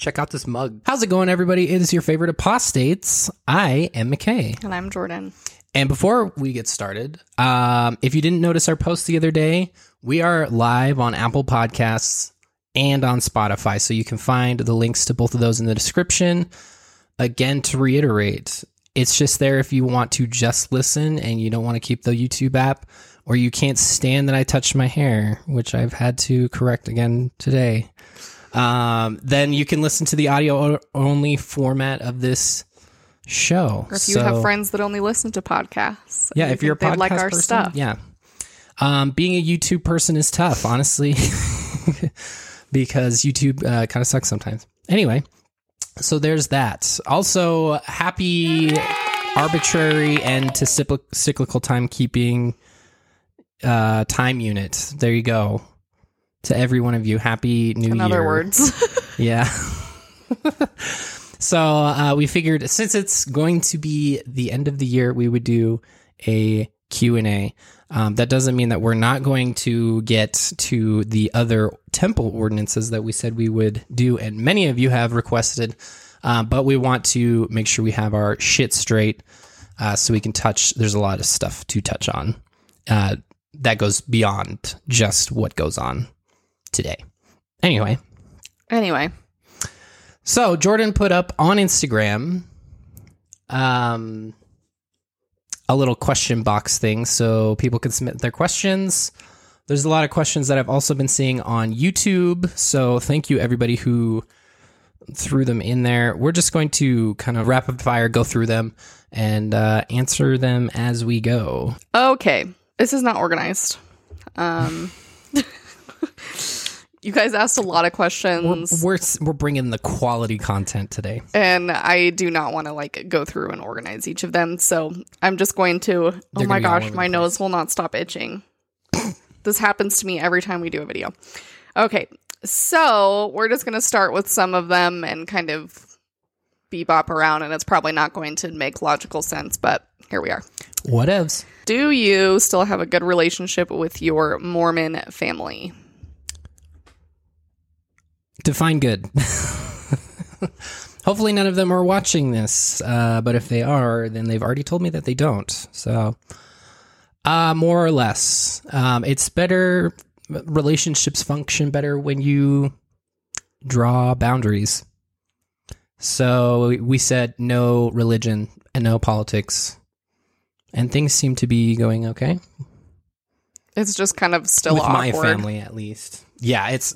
Check out this mug. How's it going, everybody? It is your favorite apostates. I am McKay. And I'm Jordan. And before we get started, um, if you didn't notice our post the other day, we are live on Apple Podcasts and on Spotify. So you can find the links to both of those in the description. Again, to reiterate, it's just there if you want to just listen and you don't want to keep the YouTube app, or you can't stand that I touched my hair, which I've had to correct again today. Um, then you can listen to the audio only format of this show. Or if you So- have friends that only listen to podcasts. yeah, and if you you're a podcast like our person, stuff. yeah. Um, being a YouTube person is tough, honestly, because YouTube uh, kind of sucks sometimes. Anyway, so there's that. Also, happy arbitrary end to cycl- cyclical timekeeping uh, time unit. There you go. To every one of you, happy New In Year. In other words. Yeah. so uh, we figured since it's going to be the end of the year, we would do a Q&A. Um, that doesn't mean that we're not going to get to the other temple ordinances that we said we would do, and many of you have requested. Uh, but we want to make sure we have our shit straight, uh, so we can touch. There's a lot of stuff to touch on uh, that goes beyond just what goes on today. Anyway, anyway, so Jordan put up on Instagram um a little question box thing so people can submit their questions. There's a lot of questions that I've also been seeing on YouTube. So thank you everybody who threw them in there. We're just going to kind of rapid fire go through them and uh, answer them as we go. okay. This is not organized. Um, you guys asked a lot of We're, questions, we're we're bringing the quality content today. and I do not want to like go through and organize each of them. So I'm just going to. Oh They're my be all gosh, my nose will not stop itching. this happens to me every time we do a video. Okay, so we're just going to start with some of them and kind of bebop around, and it's probably not going to make logical sense, but here we are. What Whatevs. Do you still have a good relationship with your Mormon family? Define good. Hopefully, none of them are watching this. Uh, but if they are, then they've already told me that they don't. So, uh, more or less, um, it's better. Relationships function better when you draw boundaries. So we said no religion and no politics, and things seem to be going okay It's just kind of still with my family at least yeah it's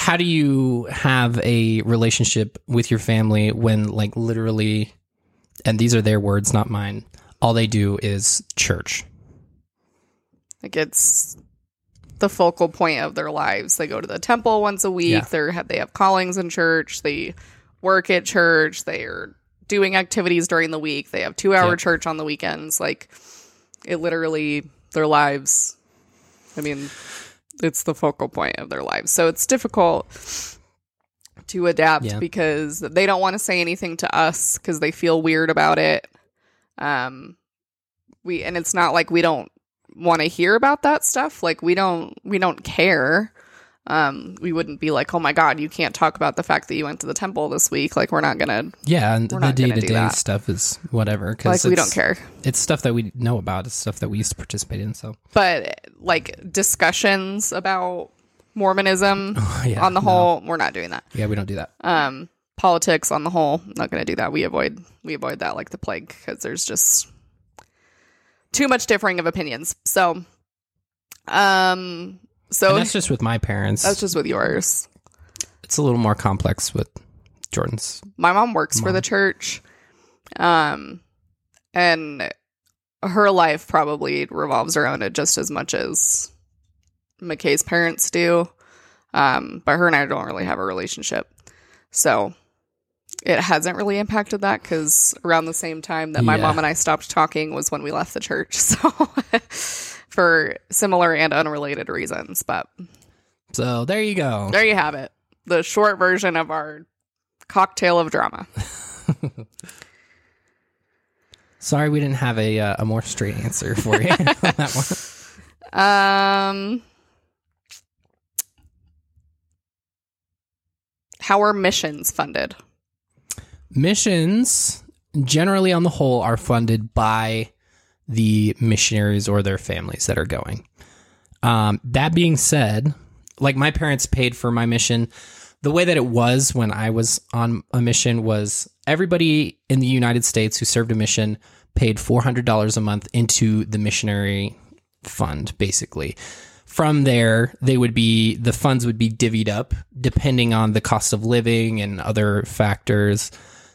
how do you have a relationship with your family when like literally and these are their words not mine all they do is church Like it's the focal point of their lives. They go to the temple once a week. Yeah. They're they have callings in church. They work at church. They are doing activities during the week. They have two hour Yep. church on the weekends. Like it literally their lives. I mean, it's the focal point of their lives. So it's difficult to adapt Yeah. because they don't want to say anything to us because they feel weird about it. Um, we and it's not like we don't want to hear about that stuff. Like we don't we don't care. Um, we wouldn't be like, oh my god, you can't talk about the fact that you went to the temple this week. Like we're not gonna yeah and the gonna do day-to-day stuff is whatever like we don't care. it's stuff that we know about it's stuff that we used to participate in so But like discussions about Mormonism yeah on the no. whole, we're not doing that. yeah we don't do that Um, politics on the whole, not gonna do that. We avoid we avoid that like the plague because there's just too much differing of opinions. So, um, so and that's just with my parents. That's just with yours. it's a little more complex with jordan's my mom works for the church um and her life probably revolves around it just as much as mckay's parents do. Um but her and i don't really have a relationship. So it hasn't really impacted that because around the same time that my Yeah. mom and i stopped talking was when we left the church. So for similar and unrelated reasons but so there you go there you have it the short version of our cocktail of drama Sorry, we didn't have a uh, a more straight answer for you on that one. Um, How are missions funded? Missions, generally on the whole, are funded by the missionaries or their families that are going. Um, that being said, like my parents paid for my mission. The way that it was when I was on a mission was everybody in the United States who served a mission paid $400 a month into the missionary fund, basically. From there, they would be the funds would be divvied up depending on the cost of living and other factors.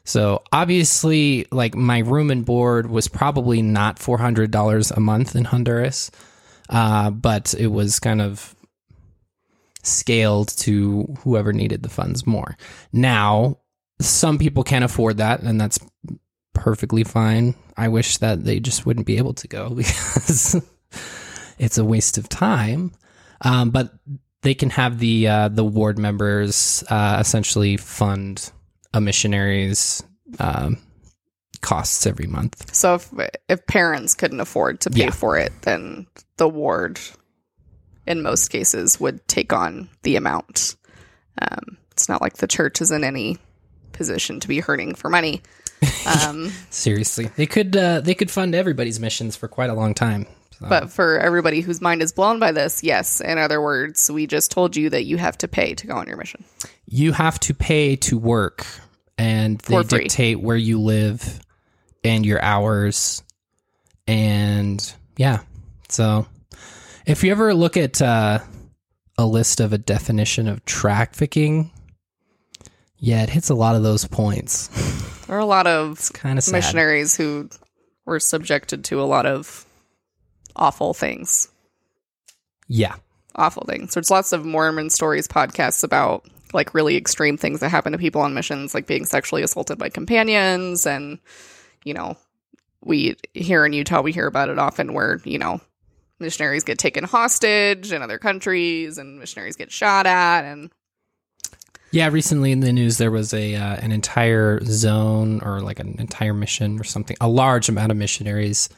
So obviously, like my room and board was probably not four hundred dollars a month in Honduras, uh, but it was kind of scaled to whoever needed the funds more. Now, some people can't afford that, and that's perfectly fine. I wish that they just wouldn't be able to go because it's a waste of time. Um, but they can have the uh, the ward members uh, essentially fund a missionary's um, costs every month. So if if parents couldn't afford to pay Yeah. for it, then the ward, in most cases, would take on the amount. Um, it's not like the church is in any position to be hurting for money. Um, Seriously, they could uh, they could fund everybody's missions for quite a long time. So- but for everybody whose mind is blown by this, yes. In other words, we just told you that you have to pay to go on your mission. you have to pay to work, and they dictate where you live and your hours, and yeah. So, if you ever look at uh, a list of a definition of trafficking, yeah, it hits a lot of those points. There are a lot of kind of sad. missionaries who were subjected to a lot of awful things. Yeah, awful things. So, there's lots of Mormon stories podcasts about like really extreme things that happen to people on missions, like being sexually assaulted by companions, and you know, we here in Utah we hear about it often where you know missionaries get taken hostage in other countries and missionaries get shot at, and Yeah, recently in the news there was a uh, an entire zone or like an entire mission or something, a large amount of missionaries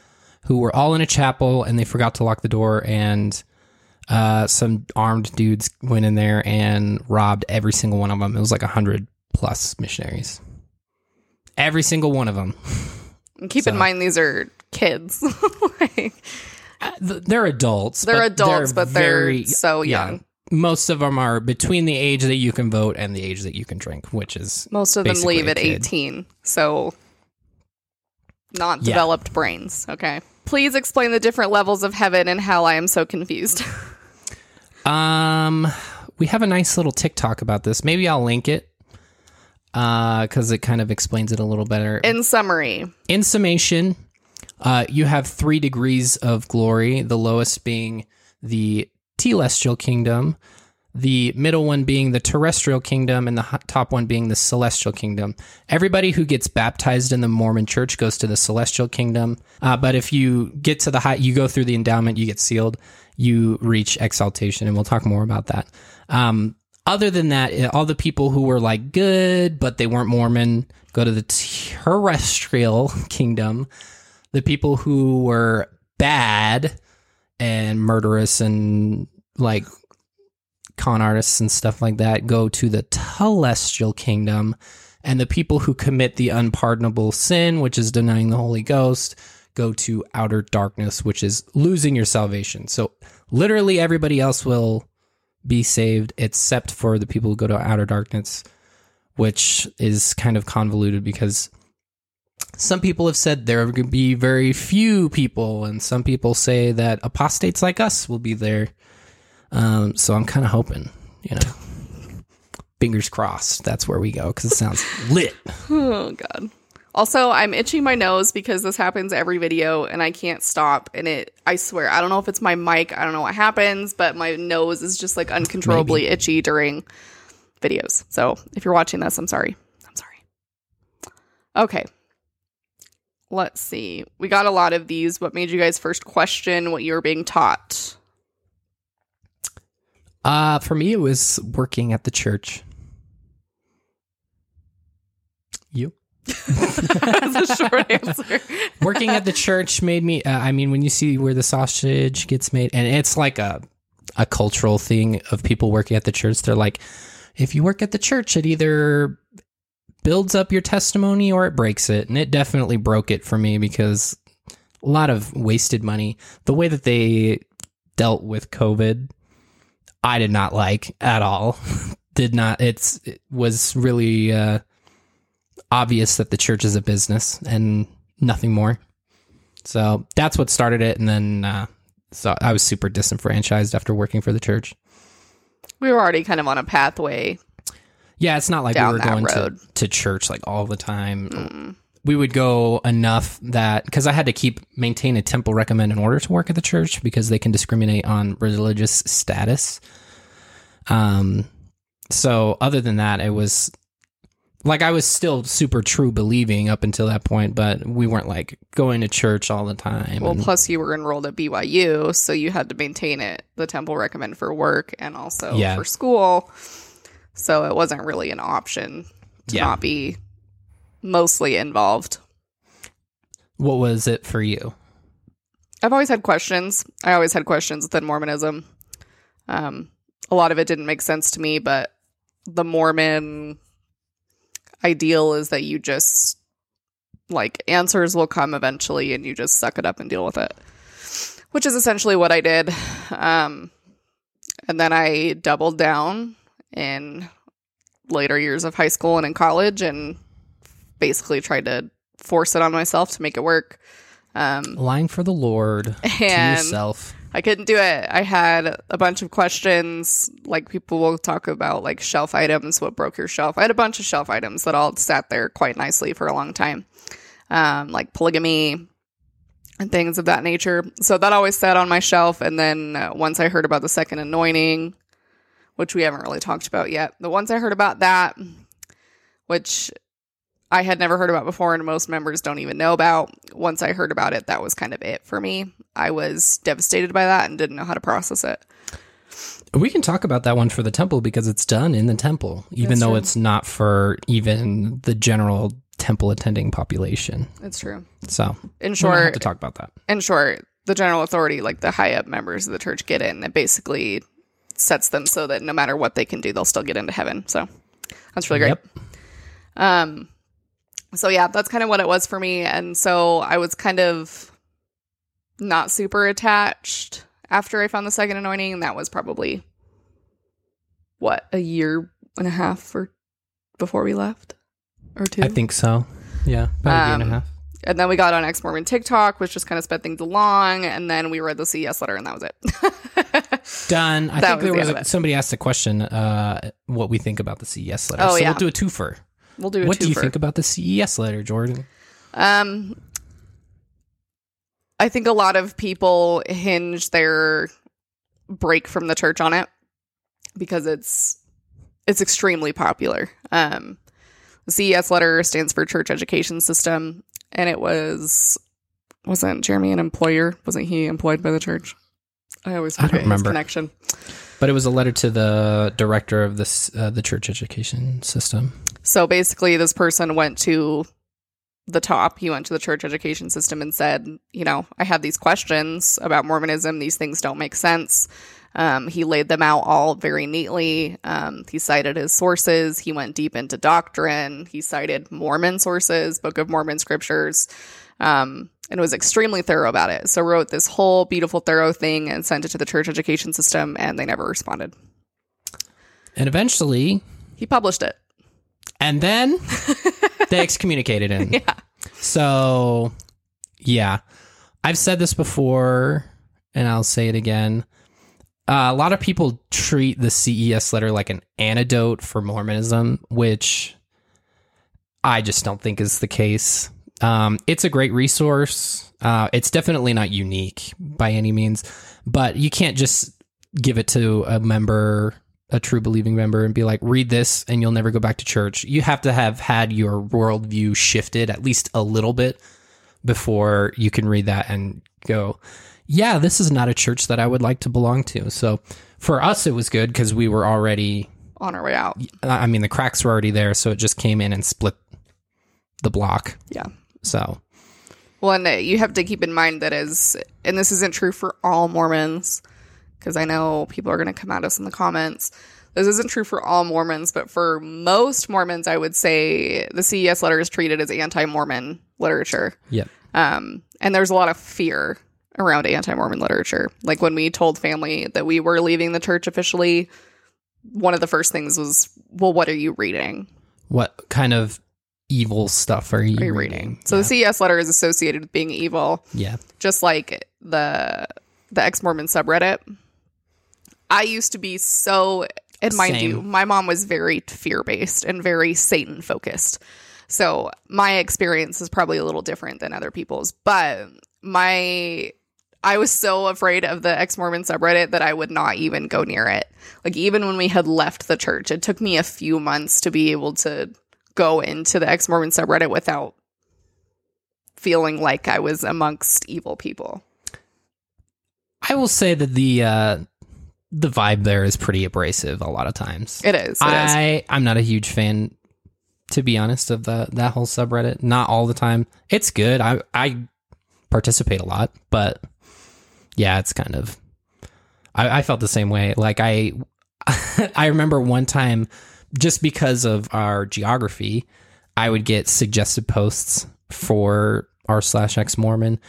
who were all in a chapel and they forgot to lock the door and uh, some armed dudes went in there and robbed every single one of them. It was like a hundred plus missionaries. Every single one of them. and keep in mind these are kids. like, They're adults. they're adults, but they're very- so yeah. young. Most of them are between the age that you can vote and the age that you can drink, which is Most of them leave at 18. So not Yeah. developed brains. Okay. Please explain the different levels of heaven and hell I am so confused. Um, we have a nice little TikTok about this. Maybe I'll link it because it kind of explains it a little better. In summary, In summation, uh, you have three degrees of glory. The lowest being the telestial kingdom, the middle one being the terrestrial kingdom, and the top one being the celestial kingdom. Everybody who gets baptized in the Mormon church goes to the celestial kingdom. Uh, but if you get to the high, you go through the endowment, you get sealed, you reach exaltation, and we'll talk more about that. Um, other than that, eh, all the people who were like good, but they weren't Mormon, go to the terrestrial kingdom. The people who were bad and murderous and like con artists and stuff like that go to the telestial kingdom. And the people who commit the unpardonable sin, which is denying the Holy Ghost, go to outer darkness, which is losing your salvation. So literally everybody else will be saved except for the people who go to outer darkness, which is kind of convoluted because some people have said there are going to be very few people, and some people say that apostates like us will be there. Um, so I'm kind of hoping, you know, fingers crossed, that's where we go because it sounds lit. oh god. Also, I'm itching my nose because this happens every video and I can't stop. And it, I swear, I don't know if it's my mic, I don't know what happens, but my nose is just like uncontrollably itchy during videos. So if you're watching this, I'm sorry. I'm sorry. Okay. Let's see. We got a lot of these. What made you guys first question what you were being taught? Uh, for me, it was working at the church. You? That's a short answer. working at the church made me uh, i mean when you see where the sausage gets made and it's like a a cultural thing of people working at the church they're like if you work at the church, it either builds up your testimony or it breaks it. And it definitely broke it for me because a lot of wasted money. The way that they dealt with COVID, I did not like at all. did not. It's it was really uh, obvious that the church is a business and nothing more. So that's what started it, and then uh, so I was super disenfranchised after working for the church. We were already kind of on a pathway. Yeah, it's not like we were going to, to church like all the time. Mm. We would go enough that because I had to keep maintain a temple recommend in order to work at the church because they can discriminate on religious status. Um, so other than that, it was like I was still super true believing up until that point, but we weren't like going to church all the time. Well, and- plus you were enrolled at BYU, so you had to maintain it. The temple recommend for work and also Yeah. for school. So it wasn't really an option to Yeah. not be mostly involved. what was it for you? I've always had questions. I always had questions within Mormonism. Um, a lot of it didn't make sense to me, but the Mormon ideal is that you just like answers will come eventually and you just suck it up and deal with it, which is essentially what I did. Um, and then I doubled down in later years of high school and in college and basically tried to force it on myself to make it work. Um, Lying for the Lord to and yourself. I couldn't do it. I had a bunch of questions. Like people will talk about like shelf items, what broke your shelf. I had a bunch of shelf items that all sat there quite nicely for a long time, um, like polygamy and things of that nature. So that always sat on my shelf. And then uh, once I heard about the second anointing, which we haven't really talked about yet, but once I heard about that, which I had never heard about before, and most members don't even know about. Once I heard about it, that was kind of it for me. I was devastated by that and didn't know how to process it. We can talk about that one for the temple because it's done in the temple, even That's though true. it's not for even the general temple attending population. It's true. So In short, to talk about that. in short, the general authority, like the high up members of the church, get in. It basically sets them so that no matter what they can do, they'll still get into heaven. So that's really great. Yep. Um, so yeah, that's kind of what it was for me, and so I was kind of not super attached after I found the second anointing, and that was probably what a year and a half or before we left, or two. I think so. Yeah, about a year and a Um, half. and then we got on Ex Mormon TikTok, which just kind of sped things along, and then we read the CES letter, and that was it. Done. I that think was there the was a, somebody asked a question, uh, what we think about the CES letter. Oh, so yeah. we'll do a twofer. We'll do a What do you twofer. think about the CES letter, Jordan? Um, I think a lot of people hinge their break from the church on it because it's it's extremely popular. Um, the CES letter stands for Church Education System, and it was wasn't Jeremy an employer? Wasn't he employed by the church? I always I don't forget remember. connection. But it was a letter to the director of this uh, the church education system. So basically, this person went to the top. He went to the church education system and said, you know, I have these questions about Mormonism. These things don't make sense. Um, he laid them out all very neatly. Um, he cited his sources. He went deep into doctrine. He cited Mormon sources, Book of Mormon scriptures, um, and was extremely thorough about it. So wrote this whole beautiful, thorough thing and sent it to the church education system, and they never responded. And eventually, He published it. And then they excommunicated him. Yeah. So, yeah, I've said this before, and I'll say it again. Uh, a lot of people treat the CES letter like an antidote for Mormonism, which I just don't think is the case. Um, it's a great resource. Uh, it's definitely not unique by any means, but you can't just give it to a member, a true believing member, and be like, read this and you'll never go back to church. You have to have had your worldview shifted at least a little bit before you can read that and go, yeah, this is not a church that I would like to belong to. So for us, it was good because we were already, On our way out. I mean, the cracks were already there. So it just came in and split the block. Yeah. So Well, and you have to keep in mind that as, and this isn't true for all Mormons, because I know people are going to come at us in the comments. this isn't true for all Mormons, but for most Mormons, I would say the CES letter is treated as anti-Mormon literature. Yep. Um, and there's a lot of fear around anti-Mormon literature. Like when we told family that we were leaving the church officially, one of the first things was, "Well, what are you reading? What kind of evil stuff are you, Are you reading? reading?" So the CES letter is associated with being evil. yeah. just like the the ex Mormon subreddit. I used to be so, and mind Same. you, my mom was very fear based and very Satan focused. So my experience is probably a little different than other people's, but my I was so afraid of the ex Mormon subreddit that I would not even go near it. Like even when we had left the church, it took me a few months to be able to go into the ex Mormon subreddit without feeling like I was amongst evil people. I will say that the uh the vibe there is pretty abrasive a lot of times. It is. It is. I I'm not a huge fan to be honest of the that whole subreddit. Not all the time. It's good. I I participate a lot, but yeah, it's kind of I, I felt the same way. Like I I remember one time just because of our geography, I would get suggested posts for r slash ex Mormon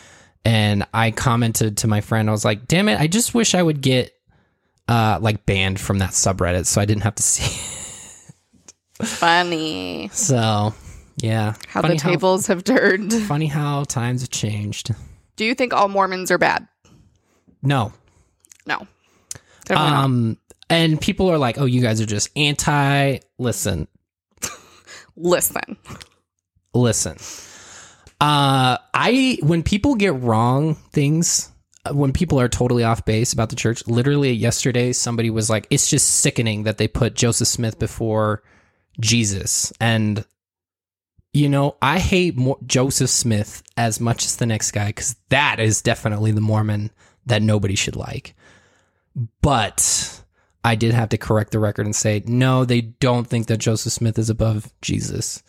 and I commented to my friend, I was like, damn it, I just wish I would get uh like banned from that subreddit so I didn't have to see It. Funny So, yeah. how funny the tables have turned. funny how times have changed. Do you think all Mormons are bad? No. No. Um and people are like, "Oh, you guys are just anti." Listen. Listen. Listen. Uh I when people get wrong things, when people are totally off base about the church, literally yesterday somebody was like, "It's just sickening that they put Joseph Smith before Jesus." And you know, I hate Mo- Joseph Smith as much as the next guy cuz that is definitely the Mormon that nobody should like. But I did have to correct the record and say, no, they don't think that Joseph Smith is above Jesus.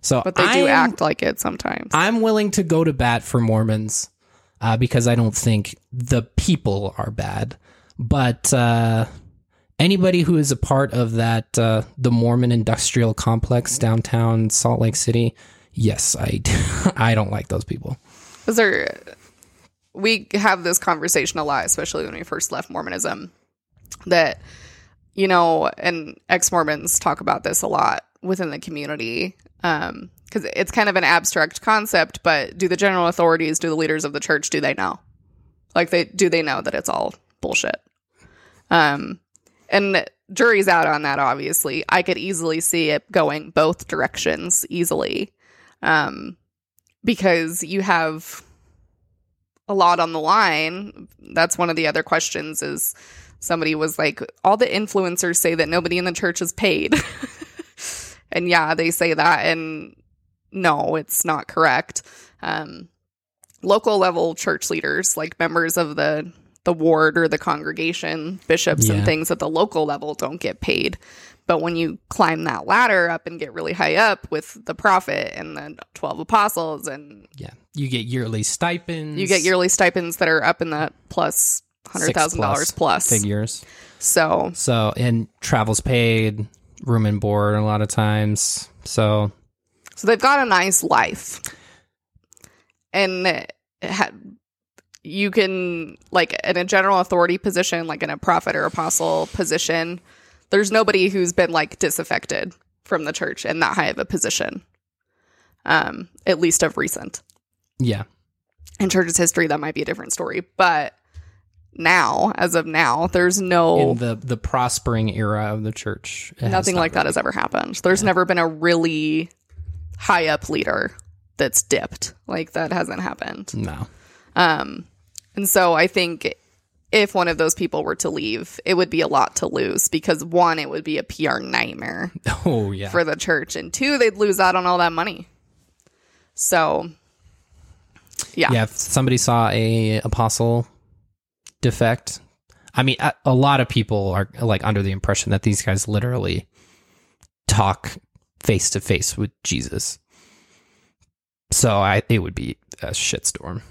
So, But they do I'm- act like it sometimes. I'm willing to go to bat for Mormons uh, because I don't think the people are bad. But uh, anybody who is a part of that, uh, the Mormon industrial complex downtown Salt Lake City, yes, I, I don't like those people. Is there we have this conversation a lot, especially when we first left Mormonism, that you know, and ex Mormons talk about this a lot within the community. Um, because it's kind of an abstract concept, but do the general authorities, do the leaders of the church, do they know? Like they do they know that it's all bullshit? Um and jury's out on that obviously. I could easily see it going both directions easily. Um because you have a lot on the line. That's one of the other questions is somebody was like all the influencers say that nobody in the church is paid. and yeah, they say that and no, it's not correct. Um local level church leaders like members of the the ward or the congregation, bishops Yeah. and things at the local level don't get paid. But when you climb that ladder up and get really high up with the prophet and the 12 apostles and Yeah. You get yearly stipends. you get yearly stipends that are up in that plus hundred thousand dollars plus. figures. So So, and travel's paid, room and board a lot of times. So, so they've got a nice life, and ha- you can like in a general authority position, like in a prophet or apostle position. There's nobody who's been like disaffected from the church in that high of a position, um, at least of recent. yeah. In church's history, that might be a different story, but now, as of now, there's no In the, the prospering era of the church. Nothing not like that has ever happened. There's never been a really high up leader that's dipped. Like that hasn't happened. No. Um, and so I think if one of those people were to leave, it would be a lot to lose because one, it would be a PR nightmare Oh, yeah. for the church, and two, they'd lose out on all that money. So, yeah, yeah. If somebody saw a apostle defect, I mean, a, a lot of people are like under the impression that these guys literally talk face to face with Jesus. So I, it would be a shitstorm,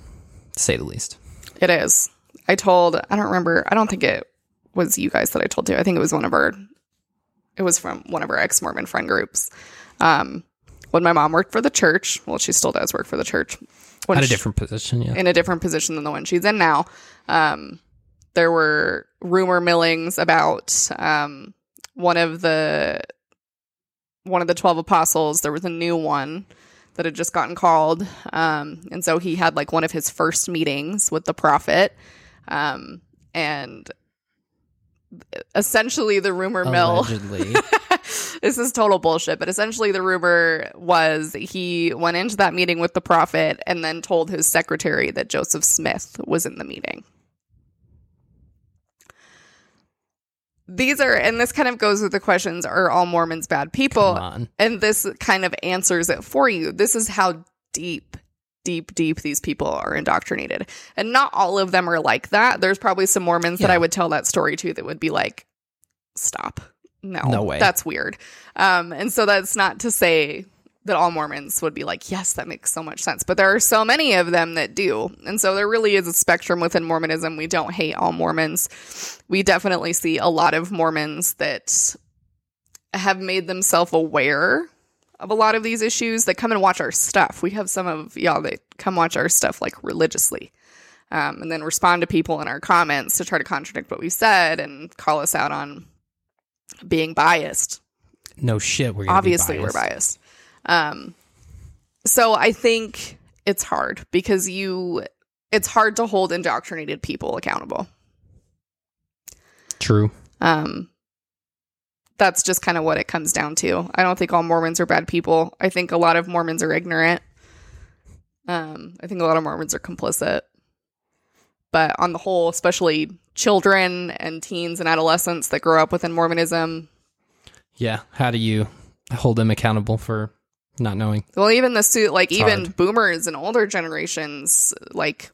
to say the least. it is. I told, I don't remember, I don't think it was you guys that I told to. I think it was one of our It was from one of our ex Mormon friend groups. Um, when my mom worked for the church, well, she still does work for the church. When At a she- different position, yeah. in a different position than the one she's in now. Um, there were rumor millings about um, one of the one of the twelve apostles. There was a new one that had just gotten called, um, and so he had like one of his first meetings with the prophet, um, and essentially the rumor mill. this is total bullshit, but essentially the rumor was he went into that meeting with the prophet and then told his secretary that Joseph Smith was in the meeting. These are, and this kind of goes with the questions are all Mormons bad people? And this kind of answers it for you. This is how deep, deep, deep these people are indoctrinated. And not all of them are like that. There's probably some Mormons that I would tell that story to that would be like, stop. No, No way. That's weird. Um, and so that's not to say that all Mormons would be like, yes, that makes so much sense. But there are so many of them that do. And so there really is a spectrum within Mormonism. We don't hate all Mormons. We definitely see a lot of Mormons that have made themselves aware of a lot of these issues that come and watch our stuff. We have some of y'all that come watch our stuff like religiously. Um, and then respond to people in our comments to try to contradict what we said and call us out on being biased No shit. We're obviously we're biased um so i think it's hard because you it's hard to hold indoctrinated people accountable. True. um that's just kind of what it comes down to. I don't think all mormons are bad people. I think a lot of mormons are ignorant. Um i think a lot of mormons are complicit. But on the whole especially children and teens and adolescents that grow up within mormonism. Yeah. How do you hold them accountable for not knowing? Well, even the suit, like It's even hard. boomers and older generations, like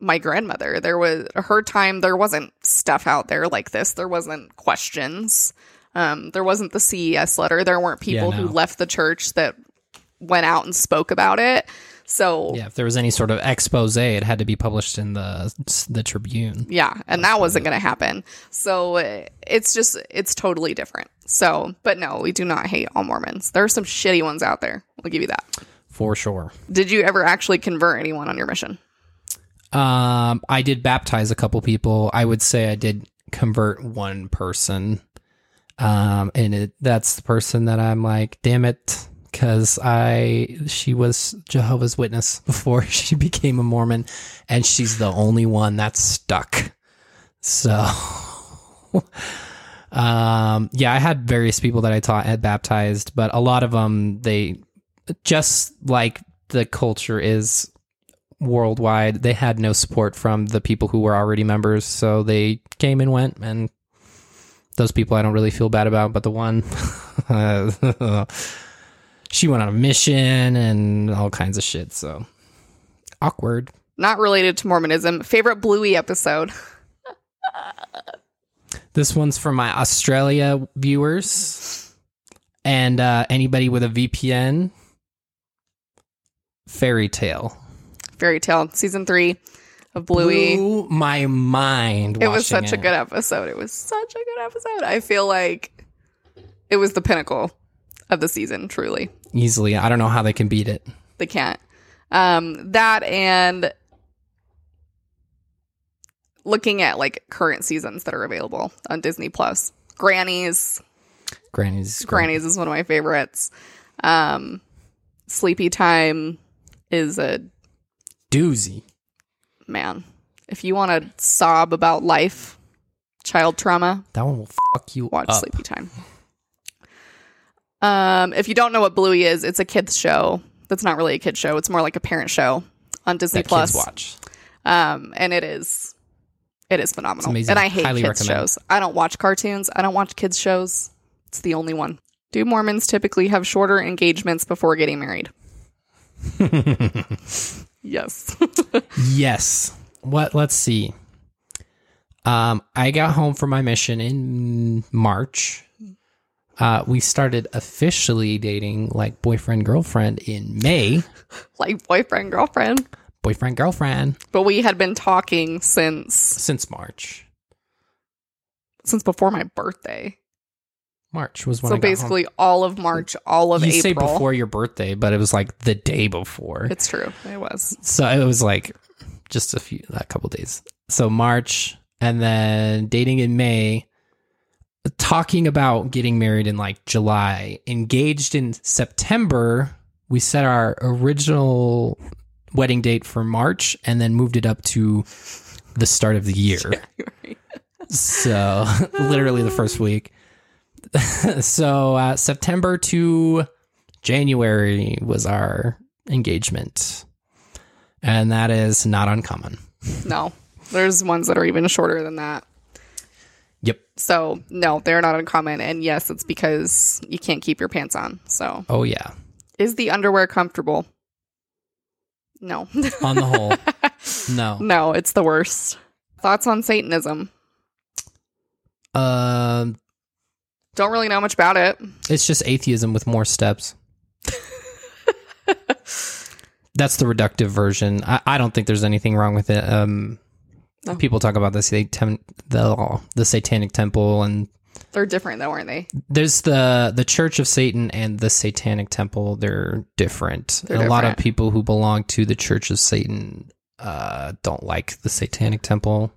my grandmother, there was her time. There wasn't stuff out there like this. There wasn't questions. Um, there wasn't the CES letter. There weren't people Yeah, who left the church that went out and spoke about it. So Yeah. If there was any sort of expose, it had to be published in the the Tribune. Yeah, and that wasn't going to happen. So it's just it's totally different. So, but no, we do not hate all Mormons. There are some shitty ones out there. I'll give you that. For sure. Did you ever actually convert anyone on your mission? Um, I did baptize a couple people. I would say I did convert one person. Um, and it, that's the person that I'm like, damn it, because I she was Jehovah's Witness before she became a Mormon, and she's the only one that's stuck. So, um, yeah, I had various people that I taught had baptized, but a lot of them they just like the culture is worldwide, they had no support from the people who were already members, so they came and went, and those people I don't really feel bad about, but the one, she went on a mission and all kinds of shit, so awkward. Not related to Mormonism. Favorite Bluey episode? This one's for my Australia viewers and uh, anybody with a VPN. Fairy Tale. Fairy Tale season three of Bluey. Blew my mind. it was such a good episode. It was such a good episode. I feel like it was the pinnacle of the season. Truly, easily. I don't know how they can beat it. they can't. Um, that and looking at like current seasons that are available on Disney Plus. Grannies. Granny's Grannies is one of my favorites. Um, Sleepy Time is a doozy. man. If you want to sob about life, child trauma, That one will fuck you watch up. Sleepy Time. Um, if you don't know what Bluey is, it's a kids show. That's not really a kids show. It's more like a parent show on Disney that Plus. kids watch. Um, and it is, it is phenomenal. And I hate Highly kids recommend. shows. I don't watch cartoons. I don't watch kids shows. It's the only one. Do Mormons typically have shorter engagements before getting married? yes. Yes. What? Let's see. Um, I got home from my mission in March. Uh, we started officially dating like boyfriend girlfriend in May. like boyfriend, girlfriend. Boyfriend girlfriend But we had been talking since since March. since before my birthday. March was when so got home. basically, all of March, all of you April. say before your birthday, but it was like the day before. It's true. It was. So it was like just a few, a couple days. So March, and then dating in May, talking about getting married in like July, engaged in September. We set our original wedding date for March, and then moved it up to the start of the year. So literally the first week. so uh, September to January was our engagement, and that is not uncommon. no, there's ones that are even shorter than that. Yep. So no, they're not uncommon. And yes, it's because you can't keep your pants on. So Oh yeah. is the underwear comfortable? No. On the whole, no. no, it's the worst. Thoughts on Satanism? Um, Don't really know much about it. it's just atheism with more steps. That's the reductive version. I, I don't think there's anything wrong with it. Um, No. people talk about the satan the the satanic temple and They're different though, aren't they? there's the the Church of Satan and the Satanic Temple. They're different. They're a lot of people who belong to the Church of Satan uh, don't like the Satanic Temple.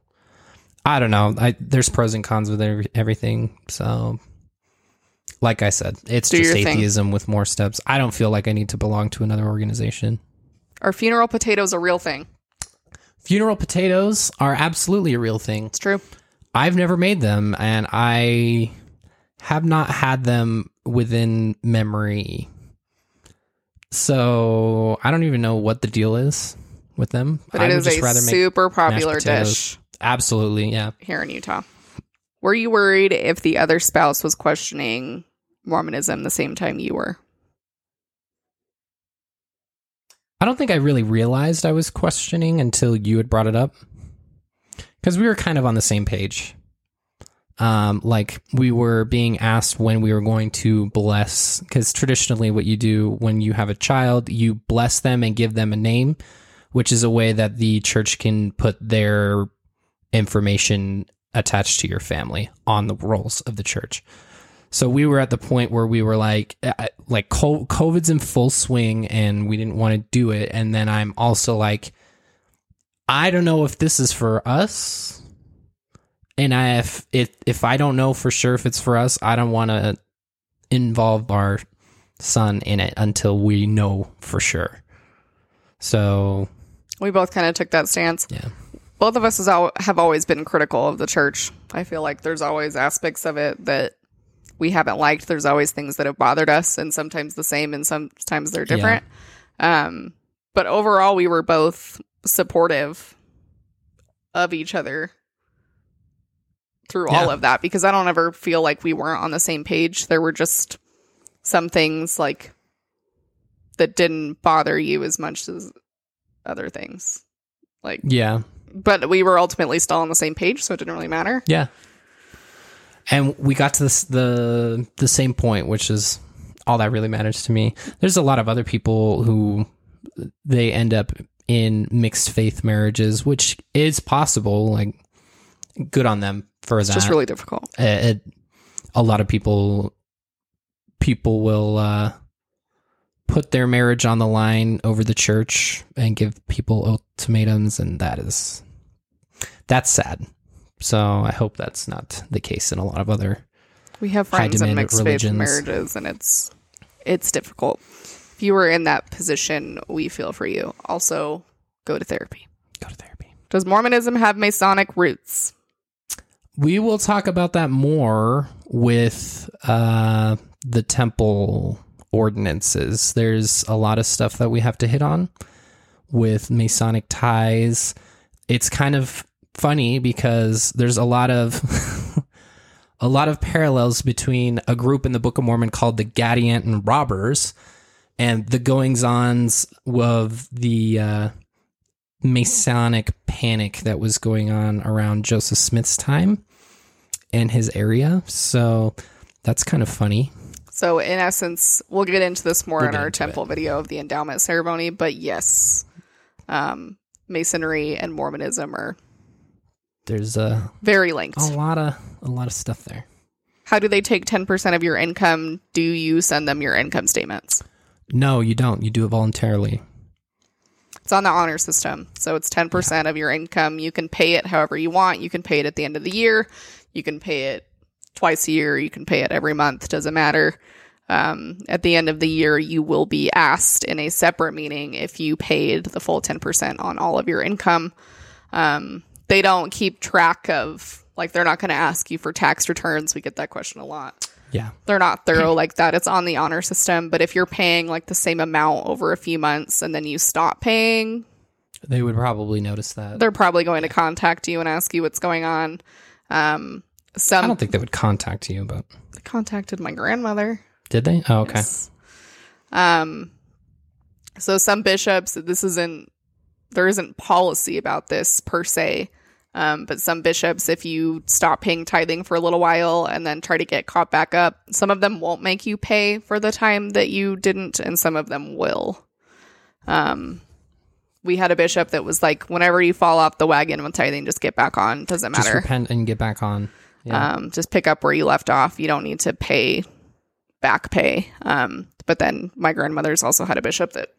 I don't know. I, there's pros and cons with every, everything. So, like I said, it's Do just your thing. atheism with more steps. I don't feel like I need to belong to another organization. Are funeral potatoes a real thing? Funeral potatoes are absolutely a real thing. It's true. I've never made them, and I have not had them within memory. So I don't even know what the deal is with them. But I it is a super popular dish absolutely, yeah. here in Utah. Were you worried if the other spouse was questioning Mormonism the same time you were? I don't think I really realized I was questioning until you had brought it up. Because we were kind of on the same page. Um, like we were being asked when we were going to bless, because traditionally, what you do when you have a child, you bless them and give them a name, which is a way that the church can put their information attached to your family on the rolls of the church. So we were at the point where we were like, uh, like COVID's in full swing, and we didn't want to do it. And then I'm also like, I don't know if this is for us, and I if if if I don't know for sure if it's for us, I don't want to involve our son in it until we know for sure. So We both kind of took that stance. yeah, Both of us al- have always been critical of the church. I feel like there's always aspects of it that we haven't liked. There's always things that have bothered us, and sometimes the same, and sometimes they're different. Um, but overall, we were both supportive of each other through all of that because I don't ever feel like we weren't on the same page. There were just some things like that didn't bother you as much as other things. Like, yeah, but we were ultimately still on the same page, so it didn't really matter. yeah. And we got to this, the the same point, which is all that really matters to me. There's a lot of other people who they end up in mixed faith marriages, which is possible. Like, good on them for It's that. just really difficult. Uh, it, a lot of people people will uh, put their marriage on the line over the church and give people ultimatums, and that is that's sad. So I hope that's not the case in a lot of other. We have friends in mixed religions. faith marriages, and it's it's difficult. If you were in that position, we feel for you. Also, go to therapy. Go to therapy. Does Mormonism have Masonic roots? We will talk about that more with uh, the temple ordinances. There's a lot of stuff that we have to hit on with Masonic ties. It's kind of funny because there's a lot of a lot of parallels between a group in the Book of Mormon called the Gadianton Robbers and the goings-ons of the uh, Masonic panic that was going on around Joseph Smith's time and his area. So that's kind of funny. So, in essence, we'll get into this more We'll in our temple video of the endowment ceremony. But yes, um, Masonry and Mormonism are There's a very linked. a lot of a lot of stuff there. how do they take 10% of your income? Do you send them your income statements? No, you don't. You do it voluntarily. It's on the honor system. So it's 10% of your income. You can pay it however you want. You can pay it at the end of the year. You can pay it twice a year. You can pay it every month. Doesn't matter. Um, at the end of the year, you will be asked in a separate meeting if you paid the full 10% on all of your income. Um, they don't keep track of, like, they're not going to ask you for tax returns. We get that question a lot Yeah. they're not thorough like that. It's on the honor system. But if you're paying like the same amount over a few months and then you stop paying, They would probably notice that. they're probably going to contact you and ask you what's going on. Um, I don't think they would contact you, but they contacted my grandmother. did they? Oh, okay. Yes. Um, so some bishops, this isn't, there isn't policy about this per se. Um, but some bishops, if you stop paying tithing for a little while and then try to get caught back up, some of them won't make you pay for the time that you didn't, and some of them will. Um, we had a bishop that was like, whenever you fall off the wagon with tithing, just get back on. Doesn't matter. Just repent and get back on. Yeah. Um, just pick up where you left off. You don't need to pay back pay. Um, but then my grandmother's also had a bishop that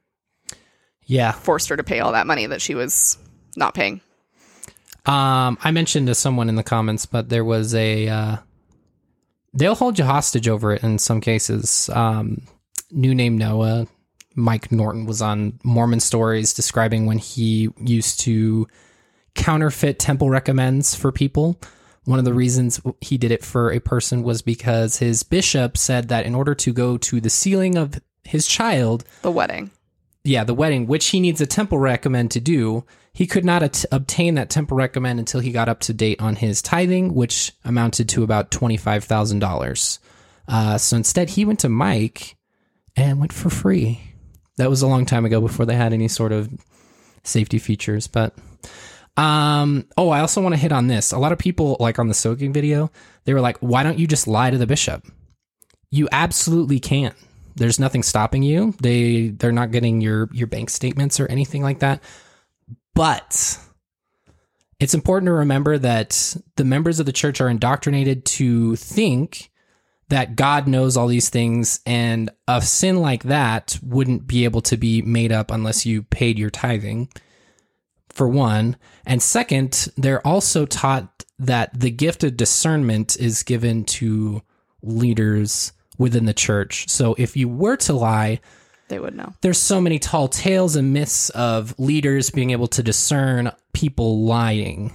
yeah. forced her to pay all that money that she was not paying. Um, I mentioned to someone in the comments, but there was a. Uh, they'll hold you hostage over it in some cases. Um, new name Noah, Mike Norton was on Mormon Stories describing when he used to counterfeit temple recommends for people. One of the reasons he did it for a person was because his bishop said that in order to go to the sealing of his child, The wedding. Yeah, the wedding, which he needs a temple recommend to do, he could not at- obtain that temple recommend until he got up to date on his tithing, which amounted to about $25,000. Uh, so instead, he went to Mike and went for free. That was a long time ago before they had any sort of safety features. But, um, oh, I also want to hit on this. A lot of people, like on the soaking video, they were like, why don't you just lie to the bishop? You absolutely can. There's nothing stopping you. They they're not getting your your bank statements or anything like that. But it's important to remember that the members of the church are indoctrinated to think that God knows all these things and a sin like that wouldn't be able to be made up unless you paid your tithing. For one, and second, they're also taught that the gift of discernment is given to leaders within the church. So if you were to lie, They would know. there's so many tall tales and myths of leaders being able to discern people lying.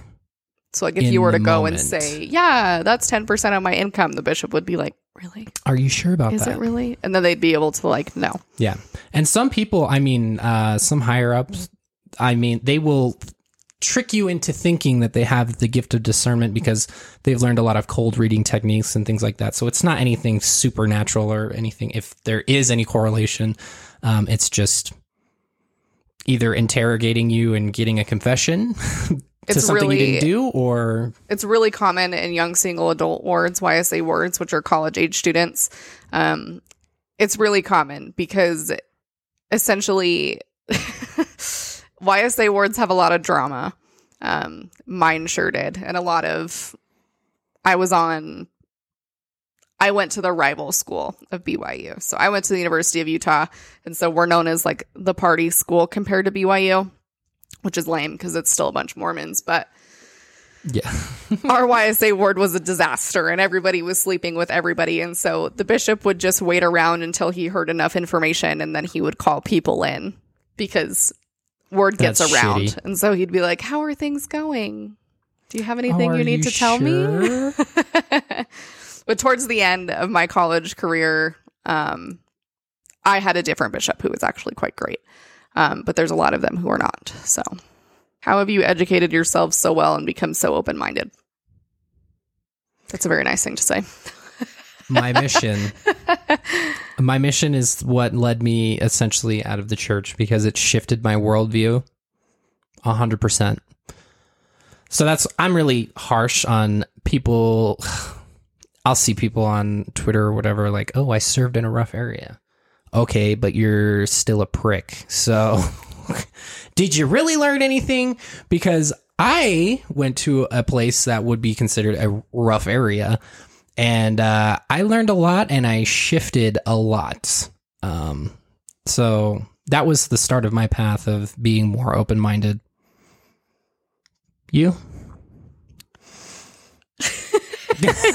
So, like, if you were to go and say, "Yeah, that's ten percent of my income," the bishop would be like, "Really? Are you sure about Is that? it really?" And then they'd be able to like, "No." Yeah. And some people, I mean, uh, some higher ups, I mean, they will trick you into thinking that they have the gift of discernment because they've learned a lot of cold reading techniques and things like that. So it's not anything supernatural or anything. If there is any correlation, um, it's just either interrogating you and getting a confession to It's something you didn't do or it's really common in young single adult wards, YSA wards, which are college age students. Um, it's really common because essentially YSA wards have a lot of drama. Um, mine sure did, and a lot of. I was on. I went to the rival school of BYU, so I went to the University of Utah, and so we're known as like the party school compared to BYU, which is lame because it's still a bunch of Mormons, but yeah. our YSA ward was a disaster and everybody was sleeping with everybody. And so the bishop would just wait around until he heard enough information and then he would call people in because word gets That's around. shitty. And so he'd be like, How are things going? Do you have anything Oh, you need to tell me? but towards the end of my college career, um, I had a different bishop who was actually quite great. Um, but there's a lot of them who are not. So, how have you educated yourself so well and become so open minded? That's a very nice thing to say. my mission. My mission is what led me essentially out of the church because it shifted my worldview. 100% so that's i'm really harsh on people. I'll see people on twitter or whatever like oh i served in a rough area. Okay but you're still a prick. So did you really learn anything? Because i went to a place that would be considered a rough area and uh, I learned a lot and I shifted a lot. Um, so that was the start of my path of being more open minded. You?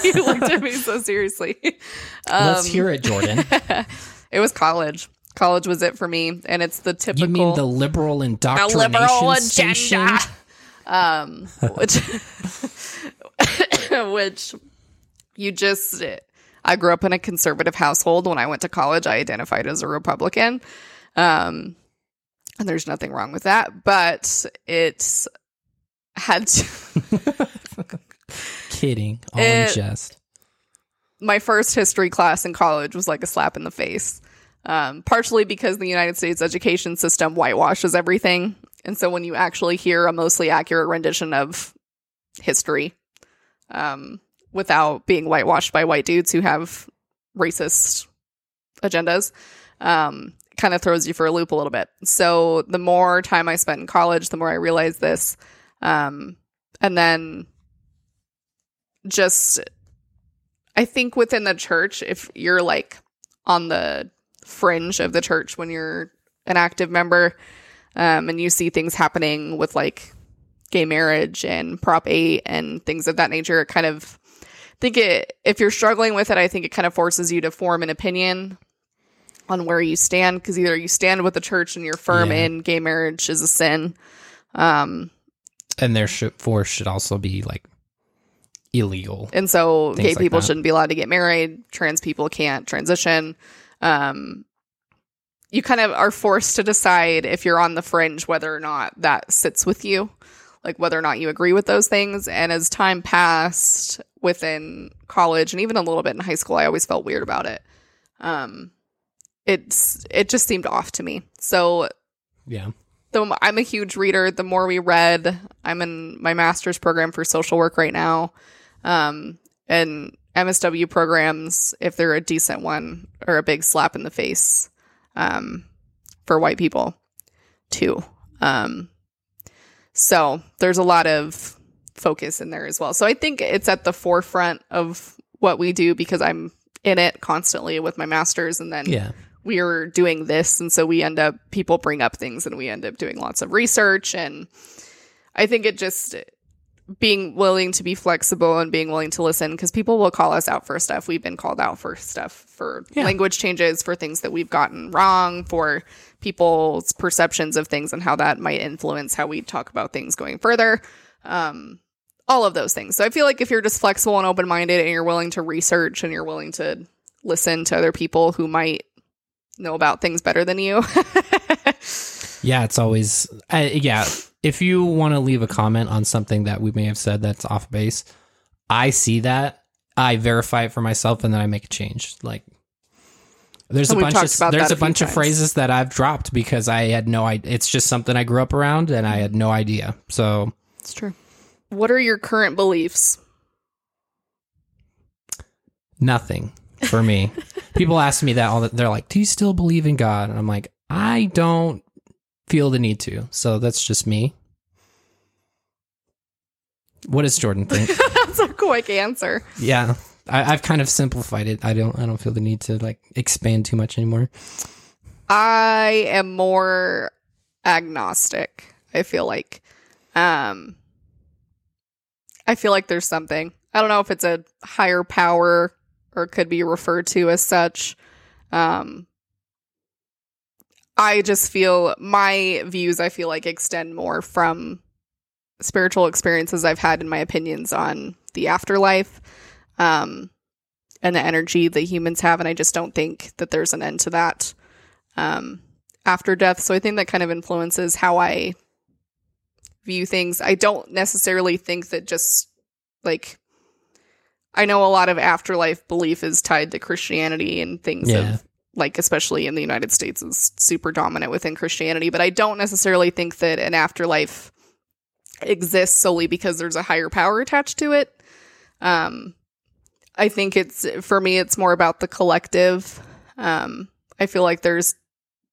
you looked at me so seriously. Let's Um, hear it, Jordan. it was college. College was it for me, and it's the typical You mean the liberal indoctrination liberal station? agenda, um, which which you just. I grew up in a conservative household. When I went to college, I identified as a Republican, um, and there's nothing wrong with that. But it's had to. Kidding. All in jest. my first history class in college was like a slap in the face. Um, partially because the United States education system whitewashes everything. And so when you actually hear a mostly accurate rendition of history, um, without being whitewashed by white dudes who have racist agendas, um, kind of throws you for a loop a little bit. So the more time I spent in college, the more I realized this. Um, and then just I think within the church, if you're like on the fringe of the church when you're an active member, um, and you see things happening with like gay marriage and Prop 8 and things of that nature, it kind of think it if you're struggling with it, I think it kind of forces you to form an opinion on where you stand because either you stand with the church and you're firm Yeah. in gay marriage is a sin. Um, And their should, force should also be like illegal. And so gay like people that. shouldn't be allowed to get married. Trans people can't transition. Um, you kind of are forced to decide if you're on the fringe whether or not that sits with you, like whether or not you agree with those things. And as time passed within college and even a little bit in high school, I always felt weird about it. Um, it's it just seemed off to me. So Yeah. the I'm a huge reader. The more we read, I'm in my master's program for social work right now. Um, and MSW programs, if they're a decent one, are a big slap in the face um, for white people too. Um, so there's a lot of focus in there as well. So I think it's at the forefront of what we do because I'm in it constantly with my masters, and then Yeah. we are doing this and so we end up people bring up things and we end up doing lots of research and i think it just being willing to be flexible and being willing to listen because people will call us out for stuff we've been called out for stuff for Yeah. language changes for things that we've gotten wrong for people's perceptions of things and how that might influence how we talk about things going further um all of those things so i feel like if you're just flexible and open-minded and you're willing to research and you're willing to listen to other people who might know about things better than you. Yeah, it's always uh, yeah. If you want to leave a comment on something that we may have said that's off base, I see that. I verify it for myself, and then I make a change. Like there's And a bunch of about there's a a few bunch of phrases that I've dropped because I had no idea. It's just something I grew up around, and I had no idea. So it's true. What are your current beliefs? nothing for me. People ask me that all. The, they're like, "Do you still believe in God?" And I'm like, I don't feel the need to. So that's just me. What does Jordan think? That's a quick answer. yeah, I, I've kind of simplified it. I don't. I don't feel the need to like expand too much anymore. I am more agnostic. I feel like, um, I feel like there's something. I don't know if it's a higher power or could be referred to as such. Um, I just feel my views. I feel like extend more from spiritual experiences I've had in my opinions on the afterlife, um, and the energy that humans have, and I just don't think that there's an end to that um, after death. So I think that kind of influences how I view things. I don't necessarily think that just like I know a lot of afterlife belief is tied to Christianity and things Yeah. of like especially in the United States is super dominant within Christianity, but I don't necessarily think that an afterlife exists solely because there's a higher power attached to it. Um I think it's for me it's more about the collective. Um I feel like there's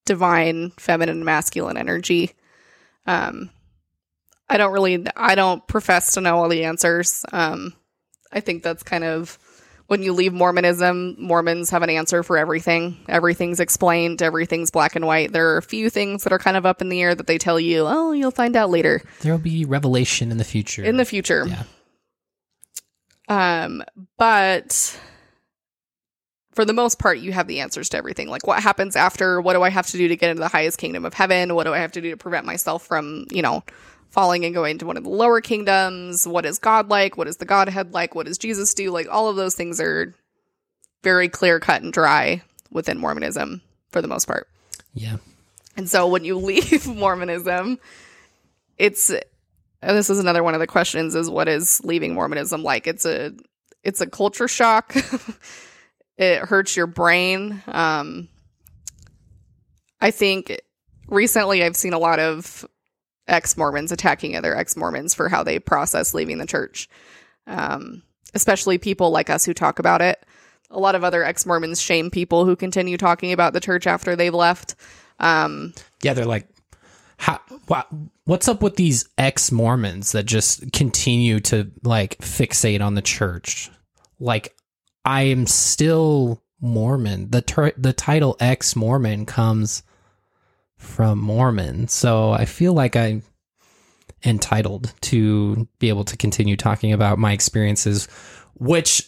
divine feminine and masculine energy. Um I don't really I don't profess to know all the answers. Um I think that's kind of when you leave Mormonism, Mormons have an answer for everything. Everything's explained, everything's black and white. There are a few things that are kind of up in the air that they tell you, oh, you'll find out later There'll be revelation in the future. in the future. Yeah. Um, but for the most part, you have the answers to everything. Like what happens after? What do I have to do to get into the highest kingdom of heaven? What do I have to do to prevent myself from, you know, falling and going to one of the lower kingdoms? What is God like? What is the Godhead like? What does Jesus do? Like all of those things are very clear cut and dry within Mormonism for the most part. yeah. And so when you leave Mormonism, it's and this is another one of the questions is what is leaving Mormonism like? It's a it's a culture shock. it hurts your brain. Um I think recently I've seen a lot of ex-Mormons attacking other ex-Mormons for how they process leaving the church. Um especially people like us who talk about it. A lot of other ex-Mormons shame people who continue talking about the church after they've left. Um, Yeah, they're like, how, wha- what's up with these ex Mormons that just continue to like fixate on the church? Like, I am still Mormon. The ter- the title ex Mormon comes from Mormon, so I feel like I'm entitled to be able to continue talking about my experiences, which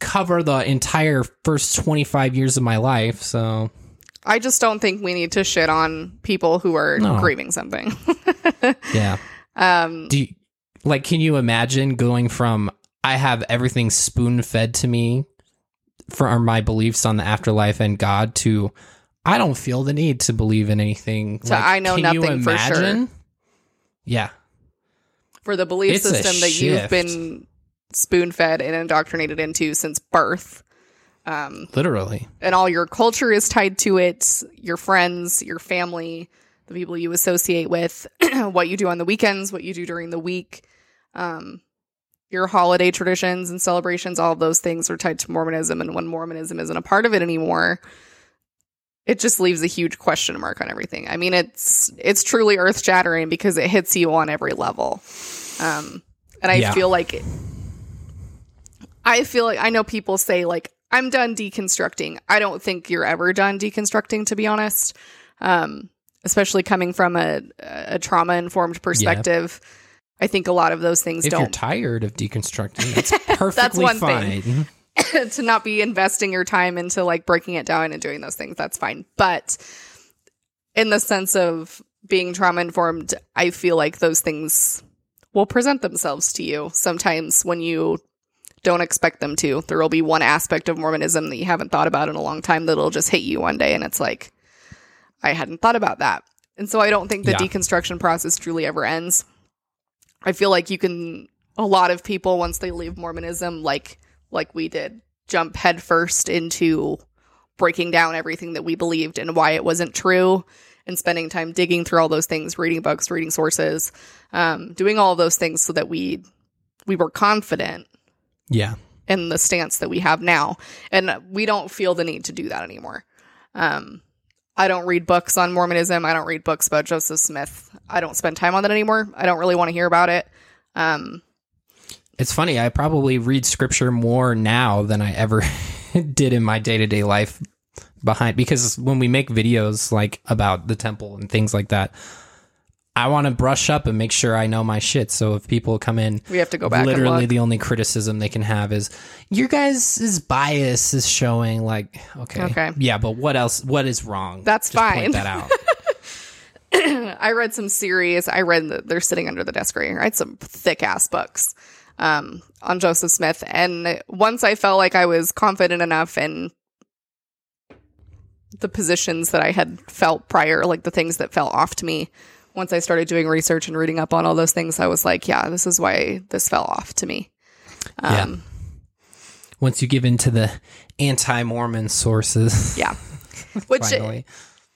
cover the entire first 25 years of my life. So I just don't think we need to shit on people who are No. grieving something. yeah. um, do you, like can you imagine going from i have everything spoon fed to me for my beliefs on the afterlife and god to i don't feel the need to believe in anything To I know nothing for sure. yeah for the belief It's system that you've been spoon fed and indoctrinated into since birth. Um, literally and all your culture is tied to it, your friends, your family, the people you associate with, what you do on the weekends, what you do during the week, um, your holiday traditions and celebrations, all of those things are tied to Mormonism. And when Mormonism isn't a part of it anymore, it just leaves a huge question mark on everything. I mean, it's it's truly earth shattering because it hits you on every level. Um, and I Yeah. feel like it, I feel like I know people say like I'm done deconstructing. I don't think you're ever done deconstructing, to be honest. Um, especially coming from a, a trauma informed perspective. I think a lot of those things if you're don't tired of deconstructing that's perfectly one fine thing. to not be investing your time into like breaking it down and doing those things. That's fine. But in the sense of being trauma informed, I feel like those things will present themselves to you sometimes when you don't expect them to. There will be one aspect of Mormonism that you haven't thought about in a long time that'll just hit you one day and it's like I hadn't thought about that. And so I don't think the Yeah. deconstruction process truly ever ends. I feel like you can a lot of people once they leave Mormonism like like we did jump headfirst into breaking down everything that we believed and why it wasn't true and spending time digging through all those things reading books reading sources um, doing all of those things so that we we were confident yeah. in the stance that we have now. And we don't feel the need to do that anymore. Um, i don't read books on mormonism. I don't read books about joseph smith. I don't spend time on that anymore. I don't really want to hear about it. Um, it's funny i probably read scripture more now than i ever did in my day-to-day life behind because when we make videos like about the temple and things like that i want to brush up and make sure i know my shit so if people come in we have to go back literally the only criticism they can have is your guys' bias is showing like okay Okay. yeah but what else what is wrong That's Just fine. point that out I read some series. I read that they're sitting under the desk right here. I read some thick ass books um, on Joseph Smith, and once I felt like I was confident enough in the positions that I had felt prior, like the things that fell off to me. Once I started doing research and reading up on all those things, I was like, "Yeah, this is why this fell off to me." Yeah. Um, once you give into the anti-mormon sources yeah. Which finally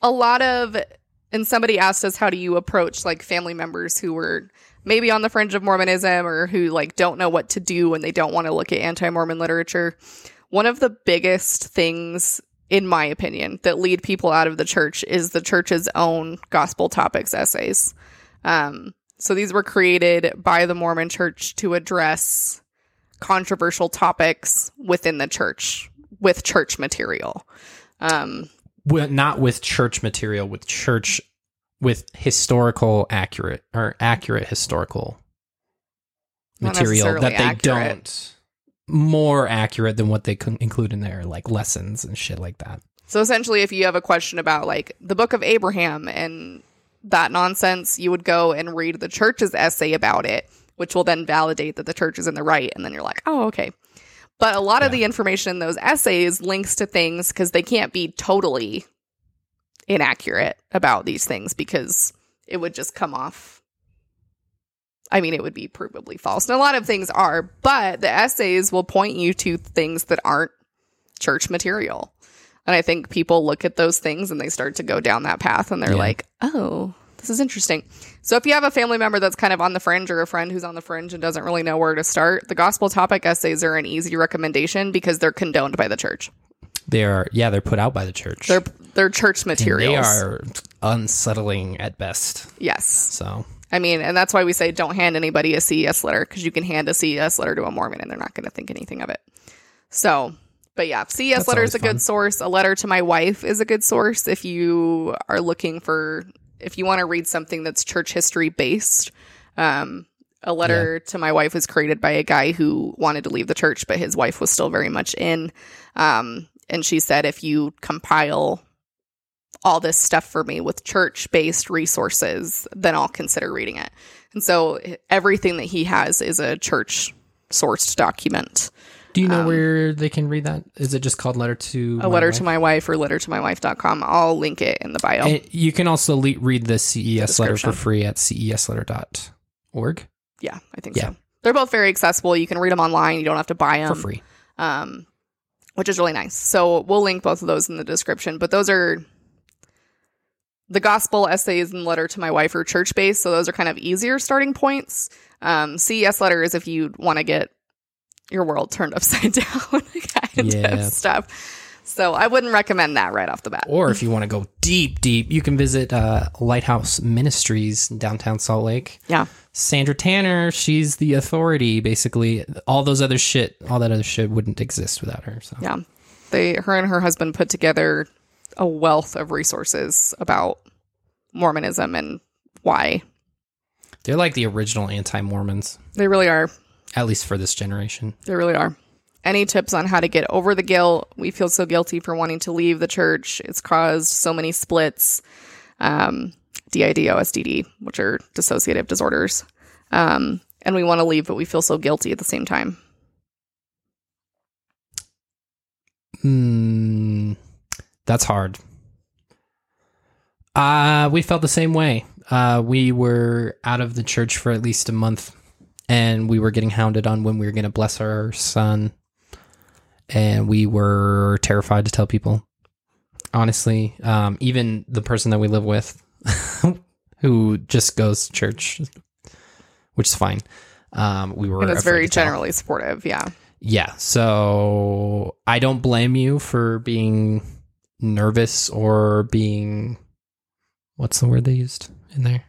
a lot of and somebody asked us how do you approach like family members who were maybe on the fringe of mormonism or who like don't know what to do when they don't want to look at anti-mormon literature one of the biggest things in my opinion that lead people out of the church is the church's own gospel topics essays um, so these were created by the mormon church to address controversial topics within the church with church material. Um, Well, not with church material, with church, with historical accurate or accurate historical Not material that they accurate. don't more accurate than what they can include in their like lessons and shit like that. So essentially, if you have a question about like the book of Abraham and that nonsense, you would go and read the church's essay about it, which will then validate that the church is in the right. And then you're like, oh, okay. But a lot of the information in those essays links to things because they can't be totally inaccurate about these things because it would just come off. I mean, it would be provably false. And a lot of things are, but the essays will point you to things that aren't church material. And I think people look at those things and they start to go down that path and they're Yeah. like, oh, this is interesting. So if you have a family member that's kind of on the fringe or a friend who's on the fringe and doesn't really know where to start, the gospel topic essays are an easy recommendation because they're condoned by the church. They are, yeah, they're put out by the church. They're they're church And materials. They are unsettling at best. Yes. So I mean, and that's why we say don't hand anybody a CES letter because you can hand a CES letter to a Mormon and they're not going to think anything of it. So, but yeah, CES That's letter is a fun. good source. A letter to my wife is a good source if you are looking for if you want to read something that's church history based. Um, a letter to my wife was created by a guy who wanted to leave the church, but his wife was still very much in. Um, and she said, if you compile all this stuff for me with church based resources, then I'll consider reading it. And so everything that he has is a church sourced document. do you know Um, where they can read that? Is it just called Letter to A letter to my wife or letter to my wife.com. I'll link it in the bio. And you can also le- read the CES letter for free at cesletter.org yeah, I think Yeah. so. They're both very accessible. You can read them online. You don't have to buy them. for free. um, which is really nice. So we'll link both of those in the description. But those are the gospel essays and letter to my wife are church based, so those are kind of easier starting points. Um, CES letter is if you want to get your world turned upside down kind Yeah. of stuff. So I wouldn't recommend that right off the bat. Or if you want to go deep, deep, you can visit uh, Lighthouse Ministries in downtown Salt Lake. Yeah. Sandra Tanner, she's the authority, basically. All those other shit, all that other shit wouldn't exist without her. So Yeah. They her and her husband put together a wealth of resources about Mormonism and why. they're like the original anti Mormons, They really are. at least for this generation. They really are. Any tips on how to get over the guilt? We feel so guilty for wanting to leave the church. It's caused so many splits. Um, DID, OSDD, which are dissociative disorders. Um, and we want to leave, but we feel so guilty at the same time. Hmm, that's hard. Uh, we felt the same way. Uh, we were out of the church for at least a month, and we were getting hounded on when we were going to bless our son, and we were terrified to tell people. Honestly, um, even the person that we live with, who just goes to church, which is fine. Um, we were it's afraid very generally supportive. Yeah. Yeah. So I don't blame you for being nervous or being what's the word they used in there?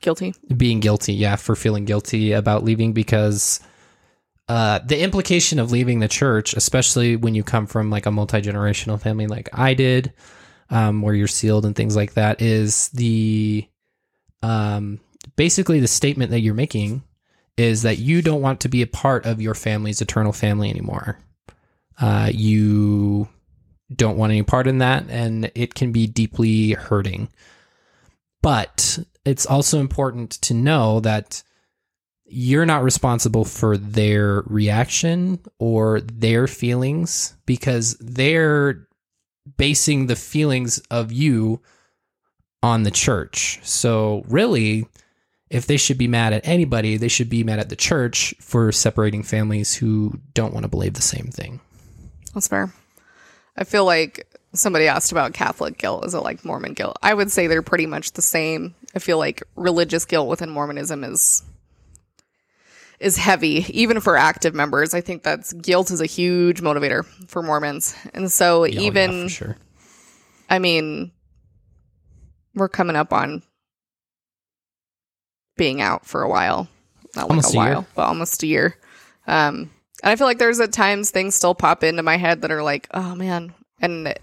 Guilty. Being guilty, yeah, for feeling guilty about leaving because uh the implication of leaving the church, especially when you come from like a multi-generational family like I did, um, where you're sealed and things like that, is the um basically the statement that you're making is that you don't want to be a part of your family's eternal family anymore. Uh, you don't want any part in that, and it can be deeply hurting. But it's also important to know that you're not responsible for their reaction or their feelings because they're basing the feelings of you on the church. So, really, if they should be mad at anybody, they should be mad at the church for separating families who don't want to believe the same thing. That's fair. I feel like somebody asked about Catholic guilt. Is it like Mormon guilt? I would say they're pretty much the same. I feel like religious guilt within Mormonism is is heavy, even for active members. I think that's guilt is a huge motivator for Mormons, and so Oh, yeah, even for sure. I mean, we're coming up on being out for a while. Not Almost like a a year. while, but almost a year. Um, and I feel like there's at times things still pop into my head that are like, oh man. And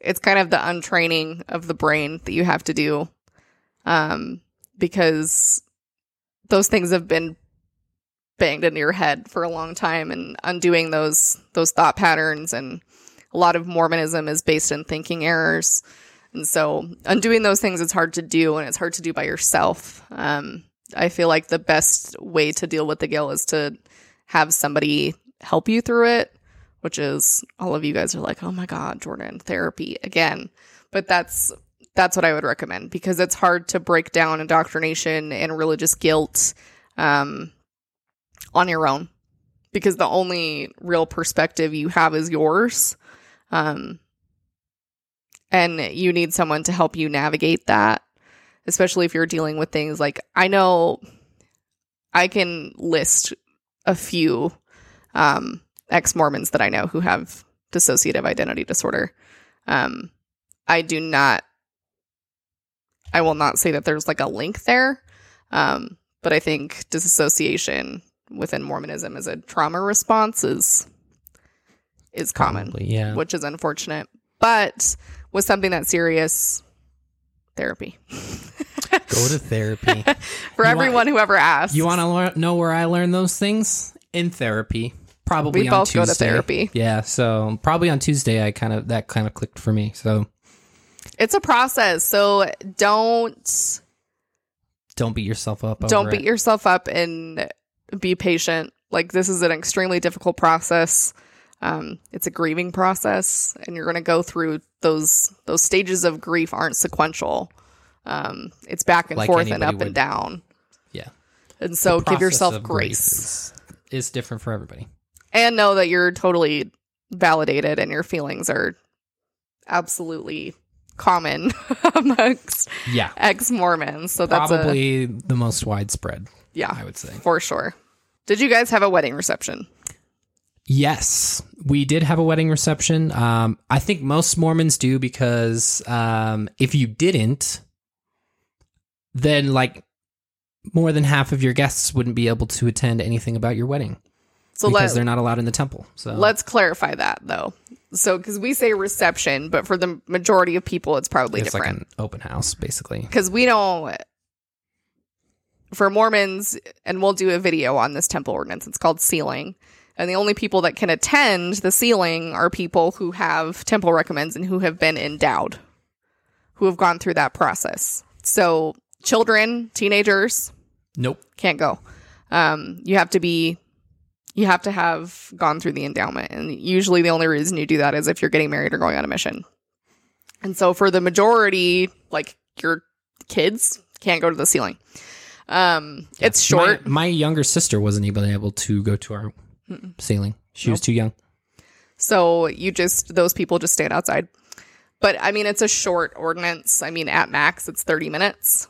it's kind of the untraining of the brain that you have to do. Um, because those things have been banged into your head for a long time and undoing those those thought patterns and a lot of Mormonism is based in thinking errors. And so undoing those things it's hard to do and it's hard to do by yourself. Um, I feel like the best way to deal with the guilt is to have somebody help you through it, which is all of you guys are like, "Oh my god, Jordan, therapy again." But that's that's what I would recommend because it's hard to break down indoctrination and religious guilt um, on your own because the only real perspective you have is yours. Um, and you need someone to help you navigate that, especially if you're dealing with things like I know I can list a few um, ex Mormons that I know who have dissociative identity disorder. Um, I do not, I will not say that there's like a link there, um, but I think disassociation within Mormonism as a trauma response is is common, Probably, yeah. which is unfortunate. But with something that serious, therapy Go to therapy. for You everyone want- who ever asks. you want to learn, know where I learned those things? In therapy. Probably We on both go to therapy. Yeah, so probably on Tuesday I kind of that kind of clicked for me. So It's a process, so don't don't beat yourself up. don't beat it. yourself up and be patient. Like this is an extremely difficult process. Um, it's a grieving process, and you're going to go through those those stages of grief aren't sequential. Um, it's back and Like forth and up would. and down. Yeah. And so give yourself grace Is, is different for everybody. and know that you're totally validated and your feelings are absolutely common amongst Yeah. ex Mormons. So that's a, Probably the most widespread, yeah, I would say. for sure. Did you guys have a wedding reception? Yes, we did have a wedding reception. Um, I think most Mormons do because um, if you didn't, then like more than half of your guests wouldn't be able to attend anything about your wedding So because let, they're not allowed in the temple. So let's clarify that though. So because we say reception, but for the majority of people, it's probably it's like different. an open house, basically. Because we don't. For Mormons, and we'll do a video on this temple ordinance. It's called sealing. And the only people that can attend the sealing are people who have temple recommends and who have been endowed, who have gone through that process. So children, teenagers Nope. can't go. Um, you have to be, you have to have gone through the endowment. And usually the only reason you do that is if you're getting married or going on a mission. And so for the majority, like your kids can't go to the sealing. Um, it's short. My, my younger sister wasn't even able to go to our sealing. She was too young. So you just those people just stand outside. But I mean it's a short ordinance. I mean at max it's 30 minutes.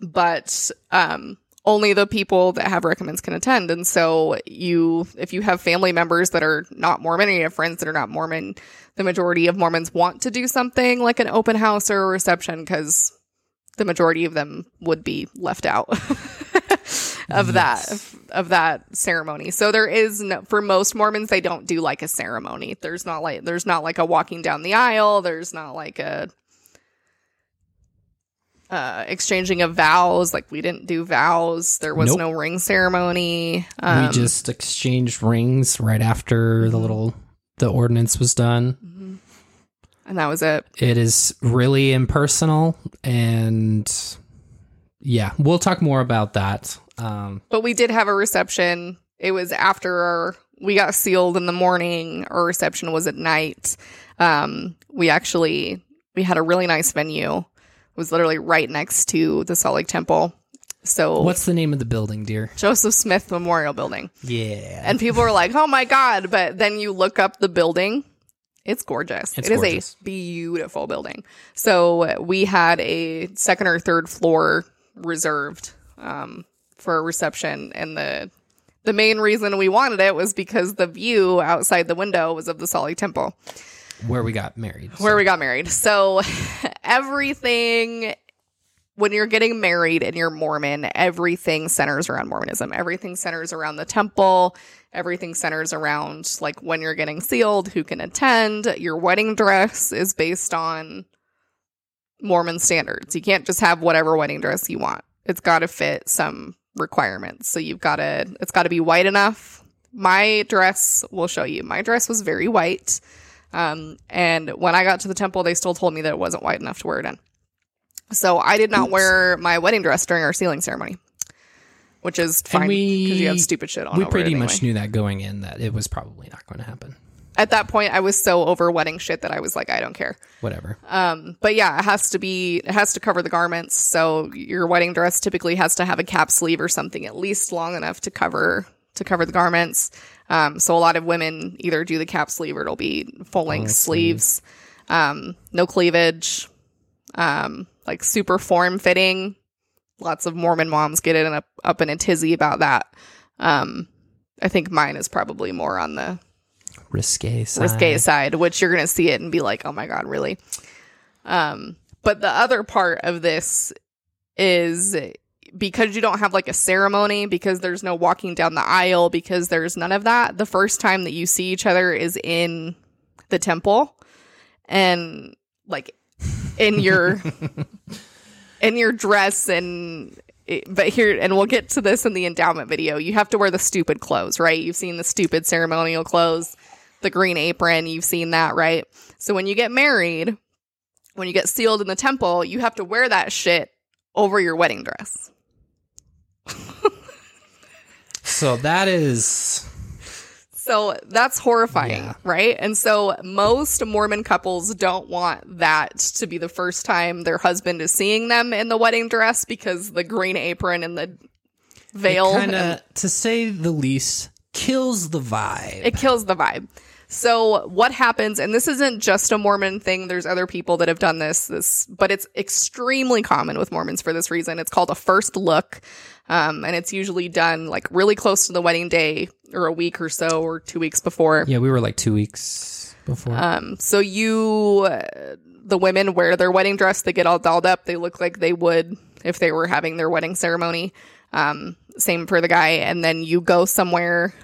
But um only the people that have recommends can attend. And so you if you have family members that are not Mormon or you have friends that are not Mormon, the majority of Mormons want to do something like an open house or a reception cuz the majority of them would be left out of that of that ceremony. So there is no, for most Mormons they don't do like a ceremony. There's not like there's not like a walking down the aisle. There's not like a uh, exchanging of vows. Like we didn't do vows. There was Nope. no ring ceremony. Um, we just exchanged rings right after the little the ordinance was done. And that was it. It is really impersonal and yeah, we'll talk more about that. Um, But we did have a reception. It was after our, we got sealed in the morning. Our reception was at night. Um, we actually we had a really nice venue. It was literally right next to the Salt Lake Temple. So what's the name of the building, dear? Joseph Smith Memorial Building. Yeah. And people were like, "Oh my god!" But then you look up the building. It's gorgeous. It's It is gorgeous. a beautiful building. So we had a second or third floor reserved um, for a reception, and the the main reason we wanted it was because the view outside the window was of the Lake Temple Where we got married. where we got married. So everything when you're getting married and you're Mormon, everything centers around Mormonism. Everything centers around the temple. Everything centers around like when you're getting sealed, who can attend. Your wedding dress is based on Mormon standards. You can't just have whatever wedding dress you want. It's got to fit some requirements. So you've got to it's got to be white enough. My dress will show you. My dress was very white. Um, and when I got to the temple, they still told me that it wasn't white enough to wear it in. So I did not Oops. wear my wedding dress during our sealing ceremony, which is fine because you have stupid shit on. we pretty it much knew that going in that it was probably not going to happen. At that point, I was so over wedding shit that I was like, I don't care. Whatever. Um, but yeah, it has to be, it has to cover the garments. So your wedding dress typically has to have a cap sleeve or something at least long enough to cover to cover the garments. Um, so a lot of women either do the cap sleeve or it'll be full length length sleeves. Um, no cleavage. Um, like super form fitting. Lots of Mormon moms get it up up in a tizzy about that. Um, I think mine is probably more on the risque side. risque side, which you're gonna see it and be like, oh my god, really? Um, but the other part of this is because you don't have like a ceremony, because there's no walking down the aisle, because there's none of that. The first time that you see each other is in the temple, and like in your in your dress and but here and we'll get to this in the endowment video. You have to wear the stupid clothes right? You've seen the stupid ceremonial clothes the green apron you've seen that right? So when you get married when you get sealed in the temple you have to wear that shit over your wedding dress. So that is So that's horrifying, Yeah. right? And so most Mormon couples don't want that to be the first time their husband is seeing them in the wedding dress because the green apron and the veil kind and- to say the least, kills the vibe. it kills the vibe. So what happens, and this isn't just a Mormon thing, there's other people that have done this, this, but it's extremely common with Mormons for this reason. It's called a first look. Um, and it's usually done like really close to the wedding day or a week or so or two weeks before. yeah, we were like two weeks before. Um, so you, uh, the women wear their wedding dress. They get all dolled up. They look like they would if they were having their wedding ceremony. Um, same for the guy. And then you go somewhere.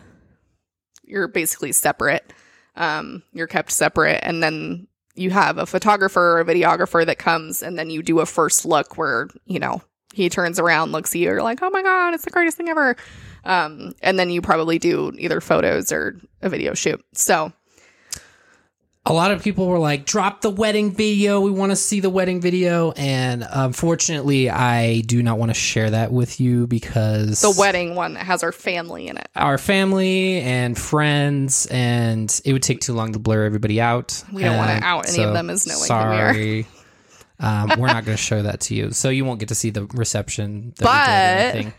You're basically separate. Um, you're kept separate, and then you have a photographer or a videographer that comes, and then you do a first look where you know he turns around, looks at you, you're like, "Oh my god, it's the greatest thing ever." Um, and then you probably do either photos or a video shoot. So a lot of people were like, drop the wedding video. We want to see the wedding video. And unfortunately, I do not want to share that with you because the wedding one that has our family in it. our family and friends, and it would take too long to blur everybody out. We don't wanna And out any of them as knowing who we are. sorry. um, we're not going to show that to you, so you won't get to see the reception. That we did or But-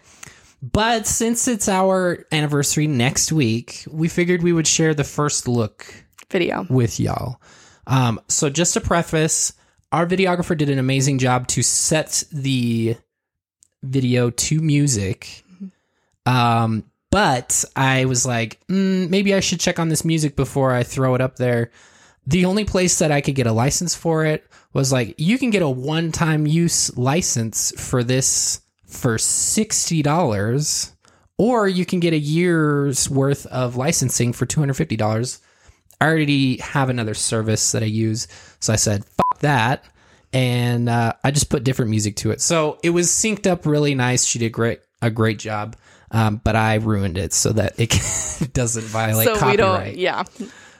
but since it's our anniversary next week, we figured we would share the first look Video. with y'all. Um, so just to preface, our videographer did an amazing job to set the video to music. Um, but I was like, mm, maybe I should check on this music before I throw it up there. The only place that I could get a license for it was like, you can get a one time use license for this for $60, or you can get a year's worth of licensing for $250. I already have another service that I use. So I said, fuck that. And uh, I just put different music to it. So it was synced up really nice. She did great, a great job. Um, but I ruined it so that it doesn't violate so we copyright. Yeah.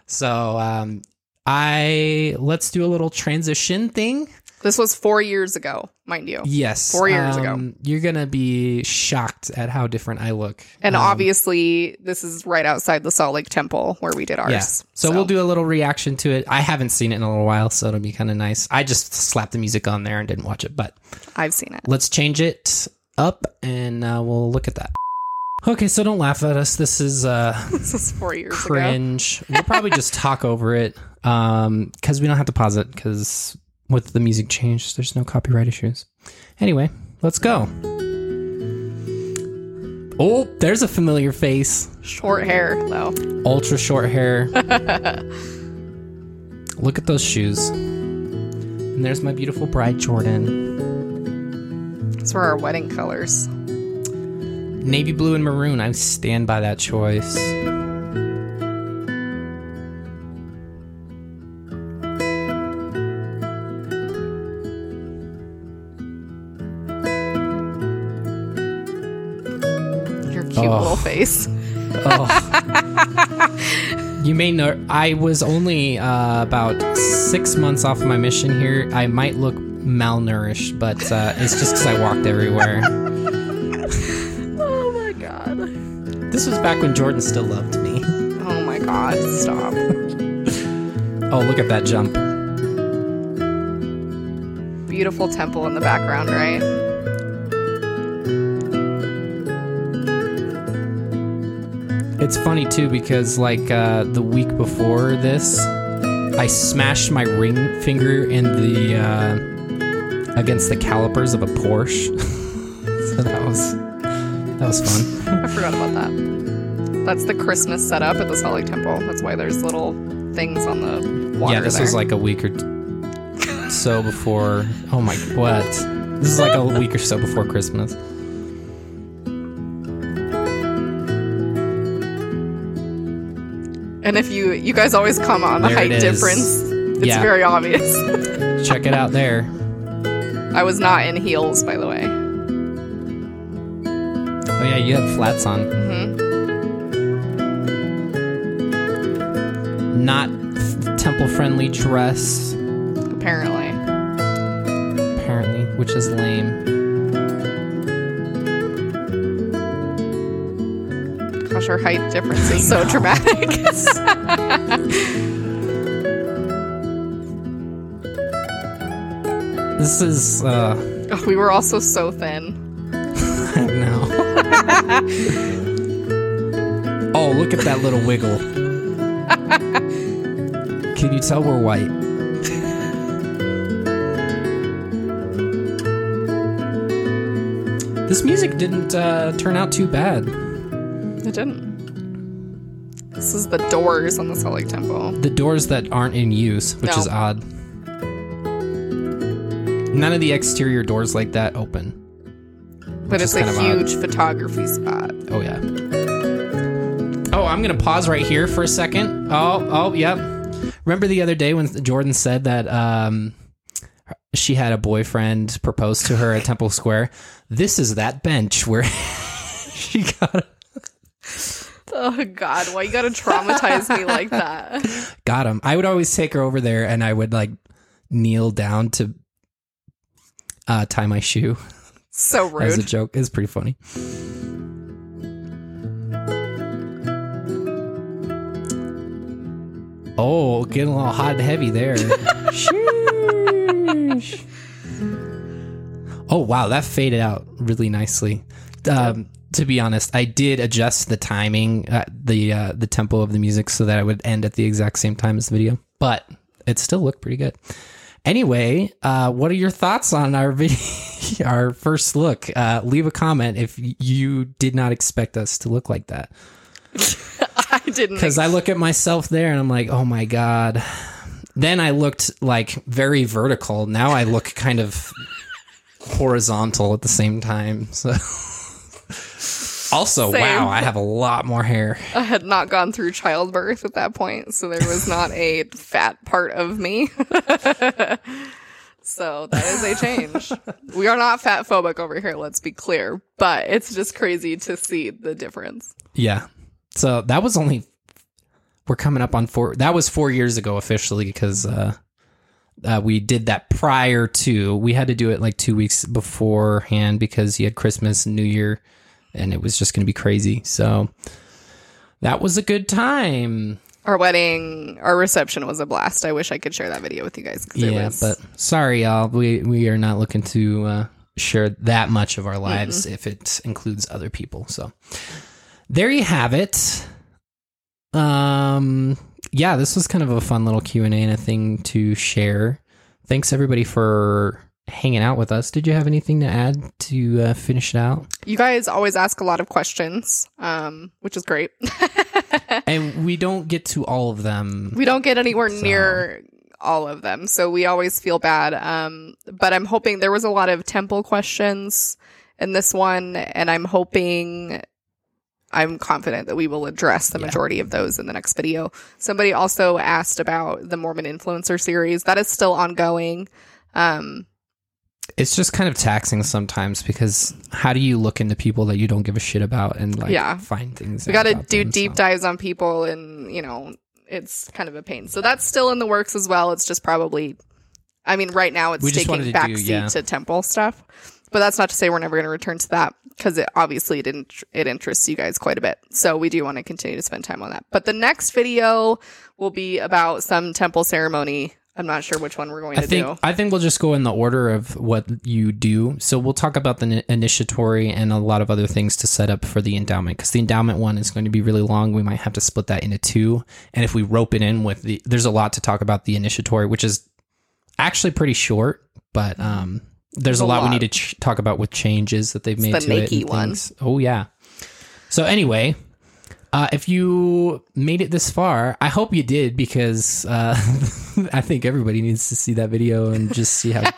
So um, I let's do a little transition thing. This was four years ago, mind you. Yes, Four years ago. um, You're gonna be shocked at how different I look. And Um, obviously, this is right outside the Salt Lake Temple where we did ours. Yeah. So, we'll do a little reaction to it. I haven't seen it in a little while, so it'll be kind of nice. I just slapped the music on there and didn't watch it, but I've seen it. let's change it up and uh, we'll look at that. Okay, so don't laugh at us. This is uh, This was four years ago. cringe. we'll probably just talk over it because we don't have to pause it because with the music change, there's no copyright issues. Anyway, let's go. Oh, there's a familiar face. Short hair, though. ultra short hair. Look at those shoes. And there's my beautiful bride, Jordan. Those were our wedding colors. Navy blue and maroon. I stand by that choice. Face. Oh. you may know I was only uh, about six months off my mission here. I might look malnourished, but uh, it's just because I walked everywhere. Oh my god. This was back when Jordan still loved me. Oh my god. Stop. Oh, look at that jump. Beautiful temple in the background, right? It's funny too because like uh, the week before this, I smashed my ring finger in the uh, against the calipers of a Porsche. so that was that was fun. I forgot about that. That's the Christmas setup at the Salt Lake Temple. That's why there's little things on the water yeah, this there. was like a week or t- so before. Oh my, what? This is like a week or so before Christmas. And if you you guys always come on the There it height is. difference, it's Yeah. very obvious. Check it out there. I was not in heels, by the way. Oh yeah, you have flats on. hmm Not temple friendly dress. Apparently. apparently, which is lame. Gosh, our height difference is so dramatic. This is, uh, Oh, we were also so thin. I know. oh, look at that little wiggle. Can you tell we're white? This music didn't uh, turn out too bad. Didn't. This is the doors on the Salt Lake Temple. The doors that aren't in use, which No. is odd. None of the exterior doors like that open. But it's a of odd. huge photography spot. Oh yeah. Oh, I'm gonna pause right here for a second. Oh, oh, yep. Remember the other day when Jordan said that um, she had a boyfriend propose to her at Temple Square? This is that bench where she got Oh God, why you gotta traumatize me like that? got him. I would always take her over there, and I would like kneel down to uh, tie my shoe So rude. as a joke. It's pretty funny. Oh, getting a little hot and heavy there. Sheesh. Oh wow, that faded out really nicely. Um, to be honest, I did adjust the timing, uh, the uh, the tempo of the music, so that it would end at the exact same time as the video. But it still looked pretty good. Anyway, uh, what are your thoughts on our video, our first look? Uh, leave a comment if you did not expect us to look like that. I didn't. Because I look at myself there and I'm like, oh my god. Then I looked like very vertical. Now I look kind of horizontal at the same time. So. Also, Same. wow, I have a lot more hair. I had not gone through childbirth at that point, so there was not a fat part of me. so that is a change. We are not fat phobic over here, let's be clear, but it's just crazy to see the difference. Yeah. So that was only we're coming up on four. That was four years ago officially because uh, uh, we did that prior to. We had to do it like two weeks beforehand because you had Christmas and New Year, and it was just going to be crazy. So that was a good time. Our wedding, our reception was a blast. I wish I could share that video with you guys. Yeah, was- but sorry, y'all. We we are not looking to uh, share that much of our lives if it includes other people. So there you have it. Um, yeah, this was kind of a fun little Q and A and a thing to share. Thanks everybody for hanging out with us. Did you have anything to add to uh, finish it out? you guys always ask a lot of questions, um, which is great. and we don't get to all of them. we don't get anywhere So- near all of them so we always feel bad um but i'm hoping there was a lot of temple questions in this one, and I'm hoping. I'm confident that we will address the Yeah. majority of those in the next video. Somebody also asked about the Mormon influencer series. That is still ongoing. Um, It's just kind of taxing sometimes because how do you look into people that you don't give a shit about and like Yeah. find things? we got to do them, deep so. dives on people and you know it's kind of a pain so that's still in the works as well it's just probably i mean right now it's We taking backseat yeah. to temple stuff but that's not to say we're never going to return to that because it obviously it, int- it interests you guys quite a bit so we do want to continue to spend time on that but the next video will be about some temple ceremony i'm not sure which one we're going I to think do I think we'll just go in the order of what you do. So we'll talk about the ni- initiatory and a lot of other things to set up for the endowment because the endowment one is going to be really long. We might have to split that into two. And if we rope it in with the, there's a lot to talk about the initiatory, which is actually pretty short, but um, there's a a lot, we need to ch- talk about with changes that they've made the to it. One. things. Oh yeah. So anyway, uh, if you made it this far, I hope you did because uh, I think everybody needs to see that video and just see how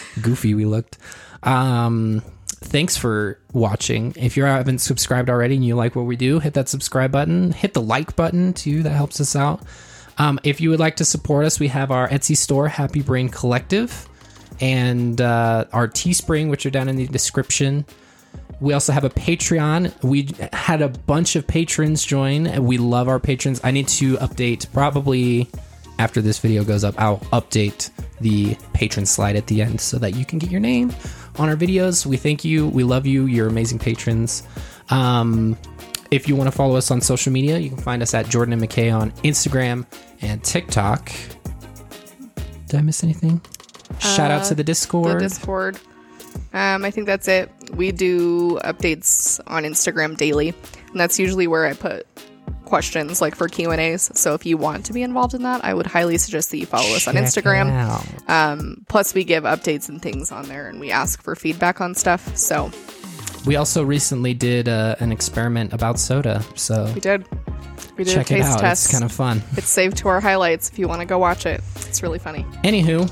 goofy we looked. Um, thanks for watching. If you haven't subscribed already and you like what we do, hit that subscribe button. Hit the like button too. That helps us out. Um, if you would like to support us, we have our Etsy store, Happy Brain Collective, and uh, our Teespring, which are down in the description. We also have a Patreon. We had a bunch of patrons join, we love our patrons. I need to update probably after this video goes up. I'll update the patron slide at the end so that you can get your name on our videos. We thank you. We love you. You're amazing patrons. Um, if you want to follow us on social media, you can find us at Jordan and McKay on Instagram and TikTok. Did I miss anything? Shout out to the Discord. the discord. Um i think that's it. We do updates on instagram daily and that's usually where i put questions like for q and a's. So if you want to be involved in that i would highly suggest that you follow us on Check instagram. um plus we give updates and things on there and we ask for feedback on stuff. So We also recently did uh, an experiment about soda, so we did. We did check a it taste out. test It's kind of fun. it's saved to our highlights if you want to go watch it. It's really funny. Anywho,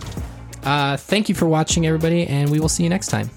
uh, thank you for watching, everybody, and we will see you next time.